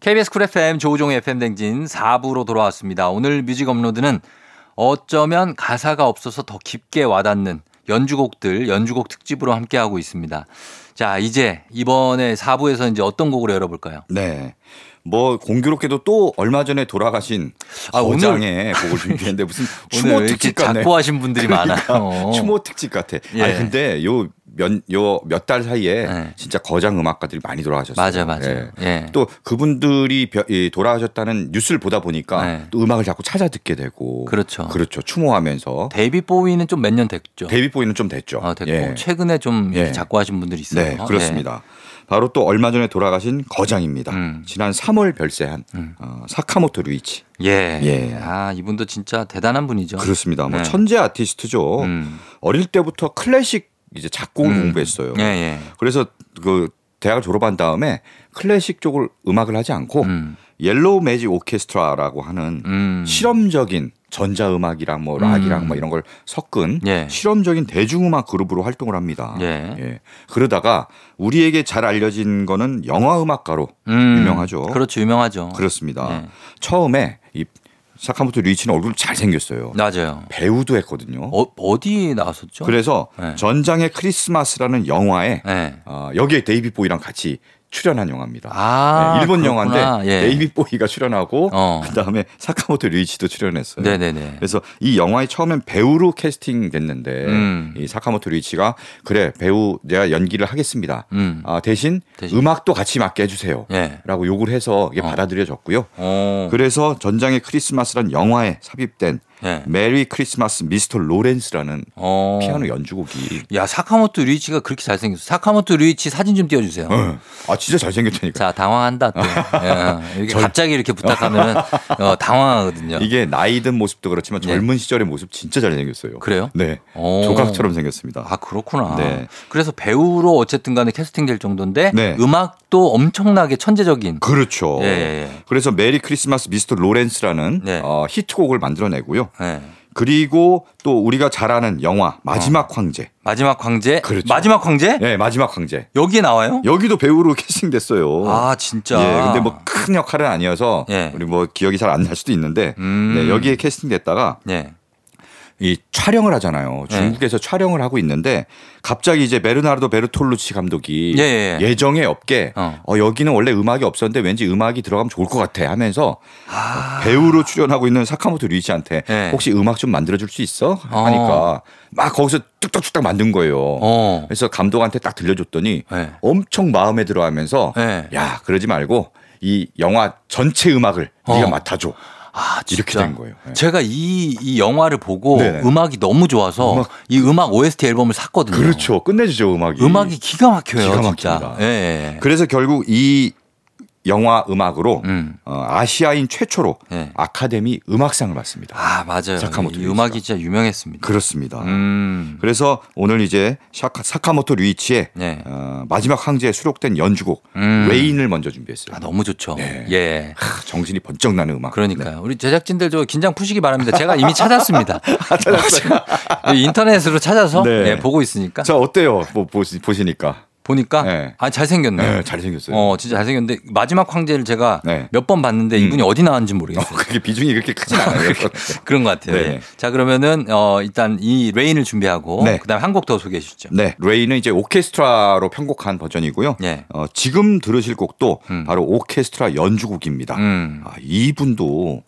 Speaker 1: KBS 쿨 FM 조우종의 FM 대행진 4부로 돌아왔습니다. 오늘 뮤직 업로드는 어쩌면 가사가 없어서 더 깊게 와닿는 연주곡들, 연주곡 특집으로 함께하고 있습니다. 자, 이제 이번에 4부에서 이제 어떤 곡으로 열어볼까요?
Speaker 4: 네. 뭐 공교롭게도 또 얼마 전에 돌아가신
Speaker 1: 아,
Speaker 4: 거장의 곡을 준비했는데 무슨 추모 특집 같네.
Speaker 1: 작고 하신 분들이 많아요.
Speaker 4: 추모 특집 같아.
Speaker 1: 예.
Speaker 4: 아니 근데 요 몇 요 몇 달 사이에
Speaker 1: 네.
Speaker 4: 진짜 거장 음악가들이 많이 돌아가셨어요.
Speaker 1: 맞아, 맞아.
Speaker 4: 예.
Speaker 1: 예.
Speaker 4: 또 그분들이 돌아가셨다는 뉴스를 보다 보니까
Speaker 1: 네.
Speaker 4: 또 음악을 자꾸 찾아 듣게 되고
Speaker 1: 그렇죠.
Speaker 4: 그렇죠. 추모하면서
Speaker 1: 데이비드 보위는 좀 몇 년 됐죠.
Speaker 4: 데이비드 보위는 좀 됐죠.
Speaker 1: 어, 됐고
Speaker 4: 예.
Speaker 1: 최근에 좀
Speaker 4: 예.
Speaker 1: 작고 하신 분들이 있어요.
Speaker 4: 네, 그렇습니다. 바로 또 얼마 전에 돌아가신 거장입니다.
Speaker 1: 음.
Speaker 4: 지난 3월 별세한
Speaker 1: 음.
Speaker 4: 어, 사카모토 류이치.
Speaker 1: 예.
Speaker 4: 예.
Speaker 1: 아, 이분도 진짜 대단한 분이죠.
Speaker 4: 그렇습니다. 뭐
Speaker 1: 네.
Speaker 4: 천재 아티스트죠.
Speaker 1: 음.
Speaker 4: 어릴 때부터 클래식 이제 작곡을
Speaker 1: 음.
Speaker 4: 공부했어요.
Speaker 1: 예, 예.
Speaker 4: 그래서 그 대학을 졸업한 다음에 클래식 쪽을 음악을 하지 않고
Speaker 1: 음.
Speaker 4: 옐로우 매직 오케스트라라고 하는
Speaker 1: 음.
Speaker 4: 실험적인 전자 음악이랑 뭐 락이랑 뭐 이런 걸 섞은
Speaker 1: 예.
Speaker 4: 실험적인 대중음악 그룹으로 활동을 합니다.
Speaker 1: 예.
Speaker 4: 그러다가 우리에게 잘 알려진 거는 영화 음악가로
Speaker 1: 음.
Speaker 4: 유명하죠.
Speaker 1: 그렇죠. 유명하죠.
Speaker 4: 그렇습니다.
Speaker 1: 네.
Speaker 4: 처음에 이 사카모토 류이치는 얼굴 잘 생겼어요.
Speaker 1: 맞아요.
Speaker 4: 배우도 했거든요.
Speaker 1: 어, 어디 나왔었죠?
Speaker 4: 그래서
Speaker 1: 네.
Speaker 4: 전장의 크리스마스라는 영화에
Speaker 1: 네.
Speaker 4: 어, 여기에 데이비드 보위랑 같이 출연한 영화입니다.
Speaker 1: 아,
Speaker 4: 네, 일본
Speaker 1: 그렇구나.
Speaker 4: 영화인데
Speaker 1: 예.
Speaker 4: 데이비드 보위가 출연하고
Speaker 1: 어.
Speaker 4: 그다음에 사카모토 류이치도 출연했어요.
Speaker 1: 네네네.
Speaker 4: 그래서 이 영화에 처음엔 배우로 캐스팅 됐는데
Speaker 1: 음.
Speaker 4: 이 사카모토 류이치가 그래 배우 내가 연기를 하겠습니다.
Speaker 1: 음.
Speaker 4: 아, 대신,
Speaker 1: 대신.
Speaker 4: 음악도 같이 맡게 해주세요.
Speaker 1: 예.
Speaker 4: 라고 요구를 해서 이게
Speaker 1: 어.
Speaker 4: 받아들여졌고요.
Speaker 1: 어.
Speaker 4: 그래서 전장의 크리스마스란 영화에 삽입된
Speaker 1: 예.
Speaker 4: Merry Christmas Mr. Lawrence라는
Speaker 1: 어.
Speaker 4: 피아노 연주곡이
Speaker 1: 야, 사카모토 류이치가 그렇게 잘생겼어. 사카모토 류이치 사진 좀 띄워주세요.
Speaker 4: 어. 아 진짜 잘생겼다니까.
Speaker 1: 자, 당황한다 또. 예. 이렇게
Speaker 4: 절-
Speaker 1: 갑자기 이렇게 부탁하면 어, 당황하거든요.
Speaker 4: 이게 나이 든 모습도 그렇지만
Speaker 1: 네.
Speaker 4: 젊은 시절의 모습 진짜 잘생겼어요.
Speaker 1: 그래요?
Speaker 4: 네.
Speaker 1: 오.
Speaker 4: 조각처럼 생겼습니다.
Speaker 1: 아, 그렇구나.
Speaker 4: 네.
Speaker 1: 그래서 배우로 어쨌든 간에 캐스팅 될 정도인데
Speaker 4: 네.
Speaker 1: 음악 도 엄청나게 천재적인.
Speaker 4: 그렇죠.
Speaker 1: 예, 예, 예.
Speaker 4: 그래서 Merry Christmas Mr. Lawrence라는
Speaker 1: 네.
Speaker 4: 어, 히트곡을 만들어내고요.
Speaker 1: 예.
Speaker 4: 그리고 또 우리가 잘 아는 영화 마지막 황제.
Speaker 1: 마지막 황제.
Speaker 4: 그렇죠.
Speaker 1: 마지막 황제?
Speaker 4: 네, 마지막 황제.
Speaker 1: 여기에 나와요?
Speaker 4: 여기도 배우로 캐스팅됐어요.
Speaker 1: 아, 진짜.
Speaker 4: 예, 근데 뭐 큰 역할은 아니어서
Speaker 1: 예.
Speaker 4: 우리 뭐 기억이 잘 안 날 수도 있는데
Speaker 1: 음.
Speaker 4: 네, 여기에 캐스팅됐다가
Speaker 1: 예.
Speaker 4: 이 촬영을 하잖아요.
Speaker 1: 네.
Speaker 4: 중국에서 촬영을 하고 있는데 갑자기 이제 베르나르도 베르톨루치 감독이
Speaker 1: 예, 예, 예.
Speaker 4: 예 정에 없게
Speaker 1: 어.
Speaker 4: 어. 여기는 원래 음악이 없었는데 왠지 음악이 들어가면 좋을 것 같아 하면서
Speaker 1: 아.
Speaker 4: 배우로 출연하고 있는 사카모토 류이치한테
Speaker 1: 네.
Speaker 4: 혹시 음악 좀 만들어 줄 수 있어?
Speaker 1: 어.
Speaker 4: 하니까 막 거기서 뚝딱뚝딱 만든 거예요.
Speaker 1: 어.
Speaker 4: 그래서 감독한테 딱 들려줬더니
Speaker 1: 네.
Speaker 4: 엄청 마음에 들어 하면서
Speaker 1: 네.
Speaker 4: 야 그러지 말고 이 영화 전체 음악을
Speaker 1: 어.
Speaker 4: 네가 맡아줘.
Speaker 1: 아,
Speaker 4: 이렇게
Speaker 1: 진짜.
Speaker 4: 된 거예요. 네.
Speaker 1: 제가 이, 이 영화를 보고
Speaker 4: 네네.
Speaker 1: 음악이 너무 좋아서
Speaker 4: 음악-
Speaker 1: 이 음악 OST 앨범을 샀거든요.
Speaker 4: 그렇죠. 끝내주죠 음악이.
Speaker 1: 음악이 기가 막혀요.
Speaker 4: 기가
Speaker 1: 진짜.
Speaker 4: 막힙니다.
Speaker 1: 예, 예.
Speaker 4: 그래서 결국 이 영화 음악으로
Speaker 1: 음.
Speaker 4: 어, 아시아인 최초로
Speaker 1: 네.
Speaker 4: 아카데미 음악상을 받습니다.
Speaker 1: 아, 맞아요.
Speaker 4: 사카모토
Speaker 1: 이. 음악이 진짜 유명했습니다.
Speaker 4: 그렇습니다.
Speaker 1: 음.
Speaker 4: 그래서 오늘 이제 샤카, 사카모토 류이치의
Speaker 1: 네.
Speaker 4: 어, 마지막 황제에 수록된 연주곡
Speaker 1: 음.
Speaker 4: Rain을 먼저 준비했어요.
Speaker 1: 아, 너무 좋죠.
Speaker 4: 네.
Speaker 1: 예.
Speaker 4: 하, 정신이 번쩍 나는 음악.
Speaker 1: 그러니까요. 우리 제작진들 저 긴장 푸시기 바랍니다. 제가 이미 찾았습니다.
Speaker 4: 찾았어요?
Speaker 1: 제가 인터넷으로 찾아서
Speaker 4: 네.
Speaker 1: 예, 보고 있으니까.
Speaker 4: 자 어때요? 뭐 보시, 보시니까
Speaker 1: 보니까
Speaker 4: 네.
Speaker 1: 아 잘생겼네.
Speaker 4: 네, 잘생겼어요.
Speaker 1: 어, 진짜 잘생겼는데 마지막 황제를 제가
Speaker 4: 네.
Speaker 1: 몇번 봤는데 이분이 어디 나왔는지
Speaker 4: 어,
Speaker 1: 모르겠어요.
Speaker 4: 그게 비중이 그렇게 크진 않아요.
Speaker 1: 그런 것 같아요.
Speaker 4: 네.
Speaker 1: 예. 자 그러면은 어, 일단 이 Rain을 준비하고
Speaker 4: 네.
Speaker 1: 그다음에 한 곡 더 소개해 주시죠.
Speaker 4: 네, Rain은 이제 오케스트라로 편곡한 버전이고요.
Speaker 1: 예.
Speaker 4: 어, 지금 들으실 곡도
Speaker 1: 음.
Speaker 4: 바로 오케스트라 연주곡입니다.
Speaker 1: 음.
Speaker 4: 아, 이분도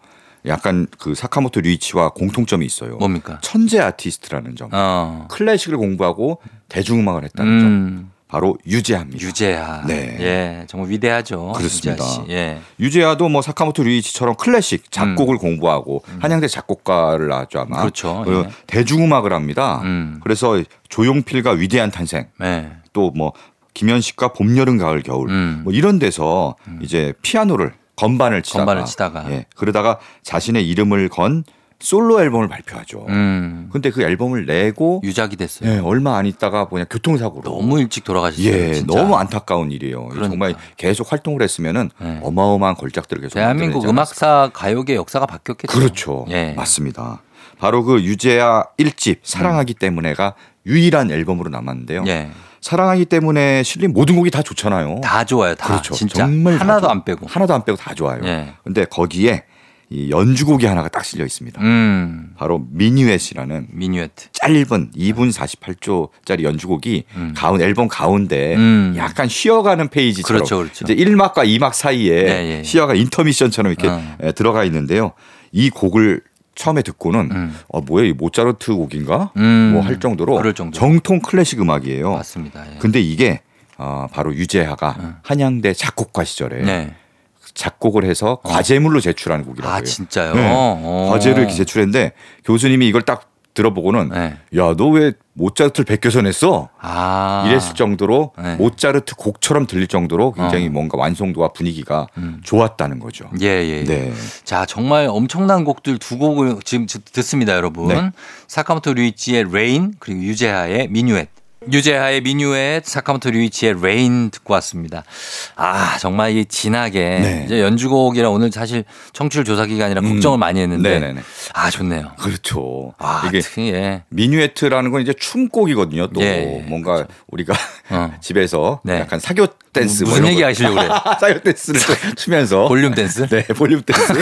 Speaker 4: 약간 그 사카모토 류이치와 공통점이 있어요.
Speaker 1: 뭡니까?
Speaker 4: 천재 아티스트라는 점.
Speaker 1: 어.
Speaker 4: 클래식을 공부하고 대중음악을 했다는 점.
Speaker 1: 음.
Speaker 4: 바로 유재하입니다.
Speaker 1: 유재하.
Speaker 4: 네.
Speaker 1: 예. 정말 위대하죠.
Speaker 4: 그렇습니다.
Speaker 1: 예.
Speaker 4: 유재하도 뭐 사카모토 류이치처럼 클래식 작곡을 공부하고 한양대 작곡가를 나왔죠 아마.
Speaker 1: 음. 그렇죠.
Speaker 4: 그리고
Speaker 1: 예.
Speaker 4: 대중음악을 합니다.
Speaker 1: 음.
Speaker 4: 그래서 조용필과 위대한 탄생
Speaker 1: 예.
Speaker 4: 또뭐 김현식과 봄, 여름, 가을, 겨울
Speaker 1: 음.
Speaker 4: 뭐 이런 데서 이제 피아노를 건반을 치다가,
Speaker 1: 건반을 치다가.
Speaker 4: 예, 그러다가 자신의 이름을 건 솔로 앨범을 발표하죠.
Speaker 1: 음.
Speaker 4: 근데 그 앨범을 내고
Speaker 1: 유작이 됐어요.
Speaker 4: 예, 얼마 안 있다가 뭐냐 교통사고로
Speaker 1: 너무 일찍 돌아가셨어요.
Speaker 4: 예,
Speaker 1: 진짜.
Speaker 4: 너무 안타까운 일이에요.
Speaker 1: 그러니까.
Speaker 4: 정말 계속 활동을 했으면은
Speaker 1: 네.
Speaker 4: 어마어마한 걸작들을 계속
Speaker 1: 대한민국 음악사 가요계 역사가 바뀌었겠죠.
Speaker 4: 그렇죠.
Speaker 1: 예.
Speaker 4: 맞습니다. 바로 그 유재하 1집 사랑하기 때문에가 유일한 앨범으로 남았는데요.
Speaker 1: 예.
Speaker 4: 사랑하기 때문에 실린 모든 곡이 다 좋잖아요.
Speaker 1: 다 좋아요. 다
Speaker 4: 그렇죠.
Speaker 1: 진짜
Speaker 4: 정말 다
Speaker 1: 하나도. 안 빼고.
Speaker 4: 하나도 안 빼고 다 좋아요.
Speaker 1: 예.
Speaker 4: 근데 거기에 이 연주곡이 하나가 딱 실려 있습니다.
Speaker 1: 음.
Speaker 4: 바로 미니웨시라는
Speaker 1: 미뉴에트.
Speaker 4: 짧은 2분 48초짜리 연주곡이
Speaker 1: 음.
Speaker 4: 가운 앨범 가운데
Speaker 1: 음.
Speaker 4: 약간 쉬어가는 페이지처럼
Speaker 1: 그렇죠, 그렇죠.
Speaker 4: 이제 1막과 2막 사이에
Speaker 1: 네, 예.
Speaker 4: 쉬어가 인터미션처럼 이렇게
Speaker 1: 어.
Speaker 4: 에, 들어가 있는데요. 이 곡을 처음에 듣고는
Speaker 1: 음.
Speaker 4: 어 뭐야 이 모차르트 곡인가
Speaker 1: 음.
Speaker 4: 뭐할 정도로. 정통 클래식 음악이에요.
Speaker 1: 맞습니다. 예.
Speaker 4: 근데 이게 어, 바로 유재하가 한양대 작곡가 시절에
Speaker 1: 네.
Speaker 4: 작곡을 해서 과제물로 제출하는 곡이라고
Speaker 1: 아. 진짜요?
Speaker 4: 네.
Speaker 1: 어.
Speaker 4: 과제를 제출했는데 교수님이 이걸 딱 들어보고는
Speaker 1: 네.
Speaker 4: 야너 왜 모차르트를 베껴서 냈어?
Speaker 1: 아.
Speaker 4: 이랬을 정도로
Speaker 1: 네.
Speaker 4: 모차르트 곡처럼 들릴 정도로 굉장히
Speaker 1: 어.
Speaker 4: 뭔가 완성도와 분위기가
Speaker 1: 음.
Speaker 4: 좋았다는 거죠.
Speaker 1: 예, 예. 예.
Speaker 4: 네.
Speaker 1: 자, 정말 엄청난 곡들 두 곡을 지금 듣습니다, 여러분.
Speaker 4: 네.
Speaker 1: 사카모토 류이치의 Rain 그리고 유재하의 미뉴엣. 유재하의 미뉴엣, 사카모토 류이치의 Rain 듣고 왔습니다. 아, 정말 이 진하게
Speaker 4: 네.
Speaker 1: 이제 연주곡이라 오늘 사실 청취율 조사 기간이라
Speaker 4: 음.
Speaker 1: 걱정을 많이 했는데
Speaker 4: 네네네.
Speaker 1: 아, 좋네요.
Speaker 4: 그렇죠.
Speaker 1: 아,
Speaker 4: 이게
Speaker 1: 예.
Speaker 4: 미뉴에트라는 건 이제 춤곡이거든요. 또
Speaker 1: 예,
Speaker 4: 뭔가 우리가
Speaker 1: 어.
Speaker 4: 집에서
Speaker 1: 네.
Speaker 4: 약간 사교 댄스
Speaker 1: 무슨
Speaker 4: 뭐 이런
Speaker 1: 얘기
Speaker 4: 거.
Speaker 1: 하시려고 그래요?
Speaker 4: 사교 댄스를 또 추면서
Speaker 1: 볼룸 댄스?
Speaker 4: 네 볼룸 댄스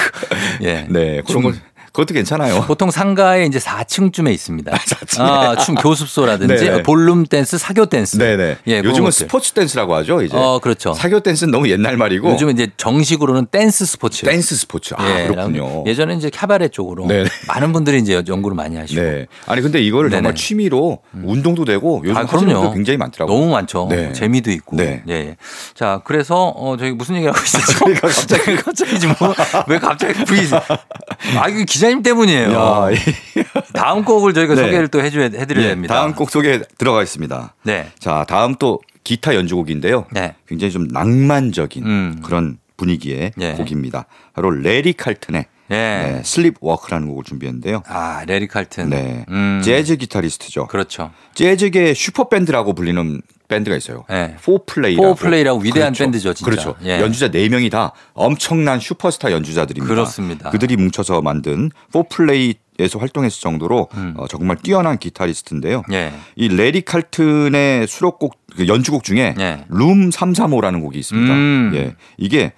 Speaker 1: 예.
Speaker 4: 네 그런 거 그것도 괜찮아요.
Speaker 1: 보통 상가에 이제 4층쯤에 있습니다.
Speaker 4: 4층에.
Speaker 1: 아, 춤 교습소라든지
Speaker 4: 네네.
Speaker 1: 볼룸 댄스, 사교 댄스.
Speaker 4: 네네.
Speaker 1: 예, 그런
Speaker 4: 요즘은
Speaker 1: 것들.
Speaker 4: 스포츠 댄스라고 하죠. 이제
Speaker 1: 어, 그렇죠.
Speaker 4: 사교 댄스는 너무 옛날 말이고
Speaker 1: 요즘은 이제 정식으로는 댄스 스포츠.
Speaker 4: 댄스 스포츠. 아
Speaker 1: 예,
Speaker 4: 그렇군요.
Speaker 1: 예전에 이제 캐바레 쪽으로
Speaker 4: 네네.
Speaker 1: 많은 분들이 이제 연구를 많이 하시고
Speaker 4: 네. 아니 근데 이거를 정말
Speaker 1: 네네.
Speaker 4: 취미로 운동도 되고 요즘
Speaker 1: 아, 그럼요.
Speaker 4: 굉장히 많더라고요.
Speaker 1: 너무 많죠.
Speaker 4: 네.
Speaker 1: 재미도 있고.
Speaker 4: 네.
Speaker 1: 예, 예. 자, 그래서 어 저희 무슨 얘기를 하고 있었죠?
Speaker 4: 그러니까 갑자기.
Speaker 1: 갑자기 지금 뭐, 왜 갑자기 블루스? 아, 이거 기자님 때문이에요.
Speaker 4: 야, 이-
Speaker 1: 다음 곡을 저희가
Speaker 4: 네.
Speaker 1: 소개를 또 해줘야 해드려야
Speaker 4: 예,
Speaker 1: 됩니다.
Speaker 4: 다음 곡 소개 들어가겠습니다.
Speaker 1: 네.
Speaker 4: 자, 다음 또 기타 연주곡인데요.
Speaker 1: 네.
Speaker 4: 굉장히 좀 낭만적인
Speaker 1: 음.
Speaker 4: 그런 분위기의
Speaker 1: 예.
Speaker 4: 곡입니다. 바로 레리 칼튼의
Speaker 1: 예.
Speaker 4: 네, Sleep Walk라는 곡을 준비했는데요.
Speaker 1: 아, 레리 칼튼.
Speaker 4: 네.
Speaker 1: 음.
Speaker 4: 재즈 기타리스트죠.
Speaker 1: 그렇죠.
Speaker 4: 재즈계 슈퍼밴드라고 불리는 밴드가 있어요.
Speaker 1: 네.
Speaker 4: Fourplay라고.
Speaker 1: Fourplay라고 위대한 밴드죠, 진짜.
Speaker 4: 그렇죠.
Speaker 1: 예.
Speaker 4: 연주자 4명이 다 엄청난 슈퍼스타 연주자들입니다.
Speaker 1: 그렇습니다.
Speaker 4: 그들이 뭉쳐서 만든 Fourplay에서 활동했을 정도로
Speaker 1: 음.
Speaker 4: 어, 정말 뛰어난 기타리스트인데요.
Speaker 1: 예.
Speaker 4: 이 레리 칼튼의 수록곡 그 연주곡 중에
Speaker 1: 예.
Speaker 4: 룸 335라는 곡이 있습니다.
Speaker 1: 음.
Speaker 4: 예. 이게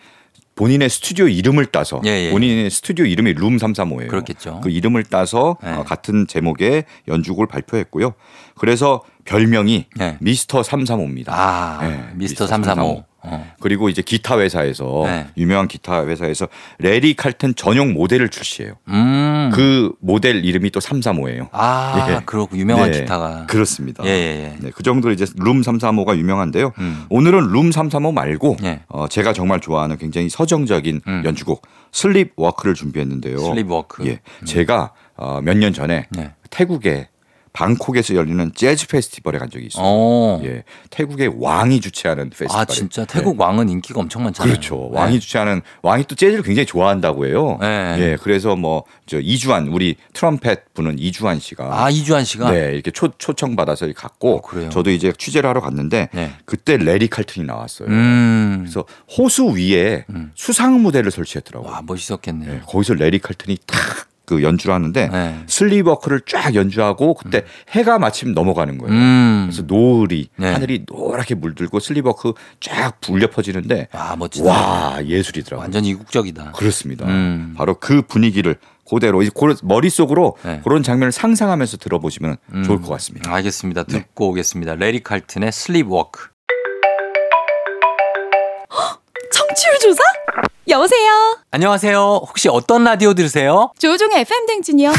Speaker 4: 본인의 스튜디오 이름을 따서
Speaker 1: 예, 예.
Speaker 4: 본인의 스튜디오 이름이 룸 335예요.
Speaker 1: 그렇겠죠.
Speaker 4: 그 이름을 따서
Speaker 1: 예.
Speaker 4: 어, 같은 제목의 연주곡을 발표했고요. 그래서 별명이
Speaker 1: 예.
Speaker 4: 미스터 335입니다.
Speaker 1: 아,
Speaker 4: 네,
Speaker 1: 미스터
Speaker 4: 미스터
Speaker 1: 335. 어.
Speaker 4: 그리고 이제 기타 회사에서
Speaker 1: 네.
Speaker 4: 유명한 기타 회사에서 레리 칼튼 전용 모델을 출시해요.
Speaker 1: 음.
Speaker 4: 그 모델 이름이 또 335예요.
Speaker 1: 아,
Speaker 4: 예.
Speaker 1: 그렇고 유명한
Speaker 4: 네,
Speaker 1: 기타가.
Speaker 4: 그렇습니다.
Speaker 1: 예, 예, 예.
Speaker 4: 네, 그 정도로 이제 룸 335가 유명한데요.
Speaker 1: 음.
Speaker 4: 오늘은 룸 335 말고
Speaker 1: 예.
Speaker 4: 어, 제가 정말 좋아하는 굉장히 서정적인
Speaker 1: 음.
Speaker 4: 연주곡 Sleep Walk를 준비했는데요.
Speaker 1: Sleep Walk.
Speaker 4: 예, 제가 어, 몇 년 전에
Speaker 1: 네.
Speaker 4: 태국의 방콕에서 열리는 재즈 페스티벌에 간 적이 있어요.
Speaker 1: 어.
Speaker 4: 예, 태국의 왕이 주최하는 페스티벌.
Speaker 1: 아, 진짜 태국 왕은 인기가 엄청 많잖아요.
Speaker 4: 그렇죠. 왕이 주최하는 왕이 또 재즈를 굉장히 좋아한다고 해요.
Speaker 1: 네.
Speaker 4: 예, 그래서 뭐 저 이주환 우리 트럼펫 부는 이주환 씨가
Speaker 1: 아, 이주환 씨가
Speaker 4: 네, 이렇게 초, 초청 받아서 갔고
Speaker 1: 어?
Speaker 4: 저도 이제 취재를 하러 갔는데
Speaker 1: 네.
Speaker 4: 그때 레리 칼튼이 나왔어요.
Speaker 1: 음.
Speaker 4: 그래서 호수 위에 수상 무대를 설치했더라고요.
Speaker 1: 와, 멋있었겠네요.
Speaker 4: 네, 거기서 레리 칼튼이 탁 그 연주를 하는데
Speaker 1: 네.
Speaker 4: Sleep Walk를 쫙 연주하고 그때 해가 마침 넘어가는 거예요.
Speaker 1: 음.
Speaker 4: 그래서 노을이
Speaker 1: 네.
Speaker 4: 하늘이 노랗게 물들고 Sleep Walk 쫙 불려 퍼지는데
Speaker 1: 아, 멋지다.
Speaker 4: 와 예술이더라고요.
Speaker 1: 완전 이국적이다.
Speaker 4: 그렇습니다.
Speaker 1: 음.
Speaker 4: 바로 그 분위기를 그대로 이제 머릿속으로
Speaker 1: 네.
Speaker 4: 그런 장면을 상상하면서 들어보시면 좋을 것 같습니다.
Speaker 1: 알겠습니다.
Speaker 4: 네.
Speaker 1: 듣고 오겠습니다. 레리 칼튼의 Sleep Walk.
Speaker 5: 청취율 조사? 여보세요.
Speaker 1: 안녕하세요. 혹시 어떤 라디오 들으세요?
Speaker 5: 조종의 FM 댕진이요.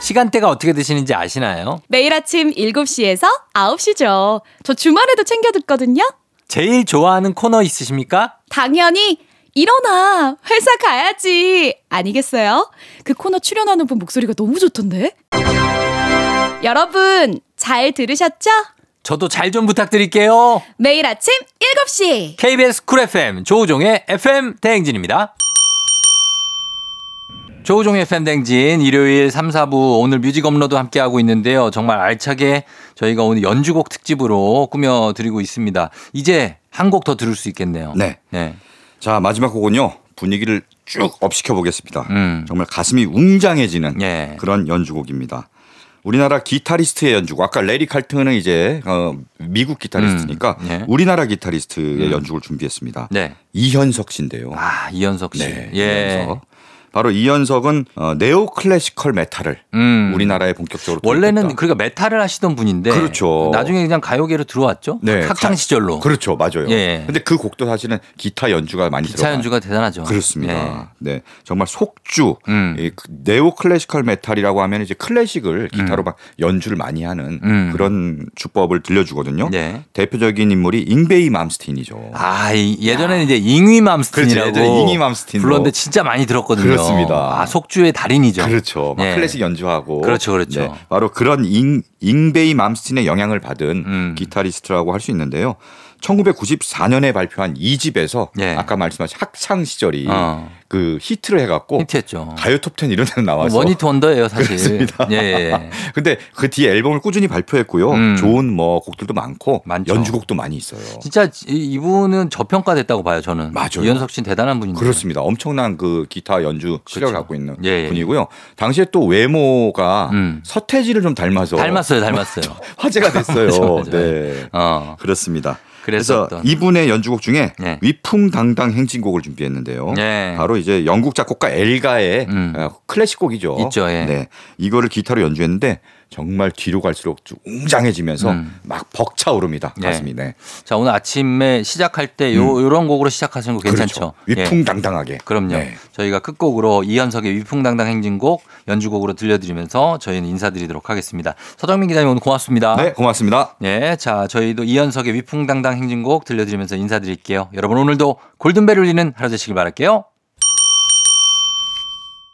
Speaker 1: 시간대가 어떻게 되시는지 아시나요?
Speaker 5: 매일 아침 7시에서 9시죠. 저 주말에도 챙겨 듣거든요.
Speaker 1: 제일 좋아하는 코너 있으십니까?
Speaker 5: 당연히 일어나 회사 가야지 아니겠어요? 그 코너 출연하는 분 목소리가 너무 좋던데. 여러분 잘 들으셨죠?
Speaker 1: 저도 잘 좀 부탁드릴게요.
Speaker 5: 매일 아침 7시
Speaker 1: KBS 쿨 FM 조우종의 FM 대행진입니다. 조우종의 FM 대행진 일요일 3, 4부 오늘 뮤직 업로드 함께하고 있는데요. 정말 알차게 저희가 오늘 연주곡 특집으로 꾸며드리고 있습니다. 이제 한 곡 더 들을 수 있겠네요.
Speaker 4: 네.
Speaker 1: 네.
Speaker 4: 자 마지막 곡은요 분위기를 쭉 up시켜 보겠습니다.
Speaker 1: 음.
Speaker 4: 정말 가슴이 웅장해지는
Speaker 1: 예.
Speaker 4: 그런 연주곡입니다. 우리나라 기타리스트의 연주곡. 아까 레리 칼튼은 이제 어, 미국 기타리스트니까
Speaker 1: 음. 예.
Speaker 4: 우리나라 기타리스트의
Speaker 1: 음.
Speaker 4: 연주곡을 준비했습니다.
Speaker 1: 네.
Speaker 4: 이현석 씨인데요.
Speaker 1: 아, 이현석 씨.
Speaker 4: 네,
Speaker 1: 예.
Speaker 4: 이현석. 바로 이현석은 어, neo classical metal을
Speaker 1: 음.
Speaker 4: 우리나라에 본격적으로
Speaker 1: 원래는
Speaker 4: 도입했다.
Speaker 1: 그러니까 메탈을 하시던 분인데
Speaker 4: 그렇죠.
Speaker 1: 나중에 그냥 가요계로 들어왔죠.
Speaker 4: 네,
Speaker 1: 학창
Speaker 4: 가-
Speaker 1: 시절로.
Speaker 4: 그렇죠, 맞아요.
Speaker 1: 예.
Speaker 4: 근데 그 곡도 사실은 기타 연주가 많이 들어가.
Speaker 1: 연주가 대단하죠.
Speaker 4: 그렇습니다. 네, 정말 속주
Speaker 1: 음.
Speaker 4: 이그 neo classical metal이라고 하면 이제 클래식을 기타로 막 연주를 많이 하는
Speaker 1: 음.
Speaker 4: 그런 주법을 들려주거든요.
Speaker 1: 네.
Speaker 4: 대표적인 인물이 잉베이 맘스틴이죠.
Speaker 1: 아, 이- 예전에는 이제 잉위 맘스틴이라고
Speaker 4: 그렇죠. 예전에 잉위 맘스틴으로.
Speaker 1: 불렀는데 진짜 많이 들었거든요.
Speaker 4: 그렇습니다.
Speaker 1: 아, 속주의 달인이죠.
Speaker 4: 그렇죠. 막
Speaker 1: 예.
Speaker 4: 클래식 연주하고. 네,
Speaker 1: 그렇죠, 그렇죠.
Speaker 4: 바로 그런 잉, 잉베이 맘스틴의 영향을 받은
Speaker 1: 음.
Speaker 4: 기타리스트라고 할 수 있는데요. 1994년에 발표한 2집에서
Speaker 1: 예.
Speaker 4: 아까 말씀하신 학창 시절이
Speaker 1: 어.
Speaker 4: 그 히트를 해갖고
Speaker 1: 히트했죠.
Speaker 4: 가요 톱10 이런 데는 나와서
Speaker 1: 원히트 원더예요, 사실.
Speaker 4: 그렇습니다.
Speaker 1: 예, 예.
Speaker 4: 근데 그 뒤에 앨범을 꾸준히 발표했고요.
Speaker 1: 음.
Speaker 4: 좋은 뭐 곡들도 많고
Speaker 1: 많죠.
Speaker 4: 연주곡도 많이 있어요.
Speaker 1: 진짜 이- 이분은 저평가됐다고 봐요, 저는.
Speaker 4: 맞아요.
Speaker 1: 이현석 씨는 대단한 분인데.
Speaker 4: 그렇습니다. 엄청난 그 기타 연주 실력을
Speaker 1: 그렇죠.
Speaker 4: 갖고 있는
Speaker 1: 예, 예.
Speaker 4: 분이고요. 당시에 또 외모가
Speaker 1: 음.
Speaker 4: 서태지를 좀 닮아서
Speaker 1: 닮았어요, 닮았어요.
Speaker 4: 화제가 됐어요.
Speaker 1: 맞아, 맞아.
Speaker 4: 네.
Speaker 1: 어.
Speaker 4: 그렇습니다. 그래서
Speaker 1: 그랬었던.
Speaker 4: 이분의 연주곡 중에
Speaker 1: 네.
Speaker 4: 위풍당당 행진곡을 준비했는데요.
Speaker 1: 네.
Speaker 4: 바로 이제 영국 작곡가 엘가의
Speaker 1: 음.
Speaker 4: 어, 클래식곡이죠.
Speaker 1: 있죠, 예.
Speaker 4: 네. 이거를 기타로 연주했는데 정말 뒤로 갈수록 좀 웅장해지면서
Speaker 1: 음.
Speaker 4: 막 벅차오릅니다.
Speaker 1: 네.
Speaker 4: 가슴이. 네.
Speaker 1: 자, 오늘 아침에 시작할 때 요, 요런 곡으로 시작하시는 거 괜찮죠?
Speaker 4: 음. 그렇죠.
Speaker 1: 예.
Speaker 4: 위풍당당하게.
Speaker 1: 그럼요.
Speaker 4: 네.
Speaker 1: 저희가 끝곡으로 이현석의 위풍당당 행진곡 연주곡으로 들려드리면서 저희는 인사드리도록 하겠습니다. 서정민 기자님 오늘 고맙습니다.
Speaker 4: 네, 고맙습니다.
Speaker 1: 예, 자, 저희도 이현석의 위풍당당 행진곡 들려드리면서 인사드릴게요. 여러분 오늘도 골든벨 울리는 하루 되시길 바랄게요.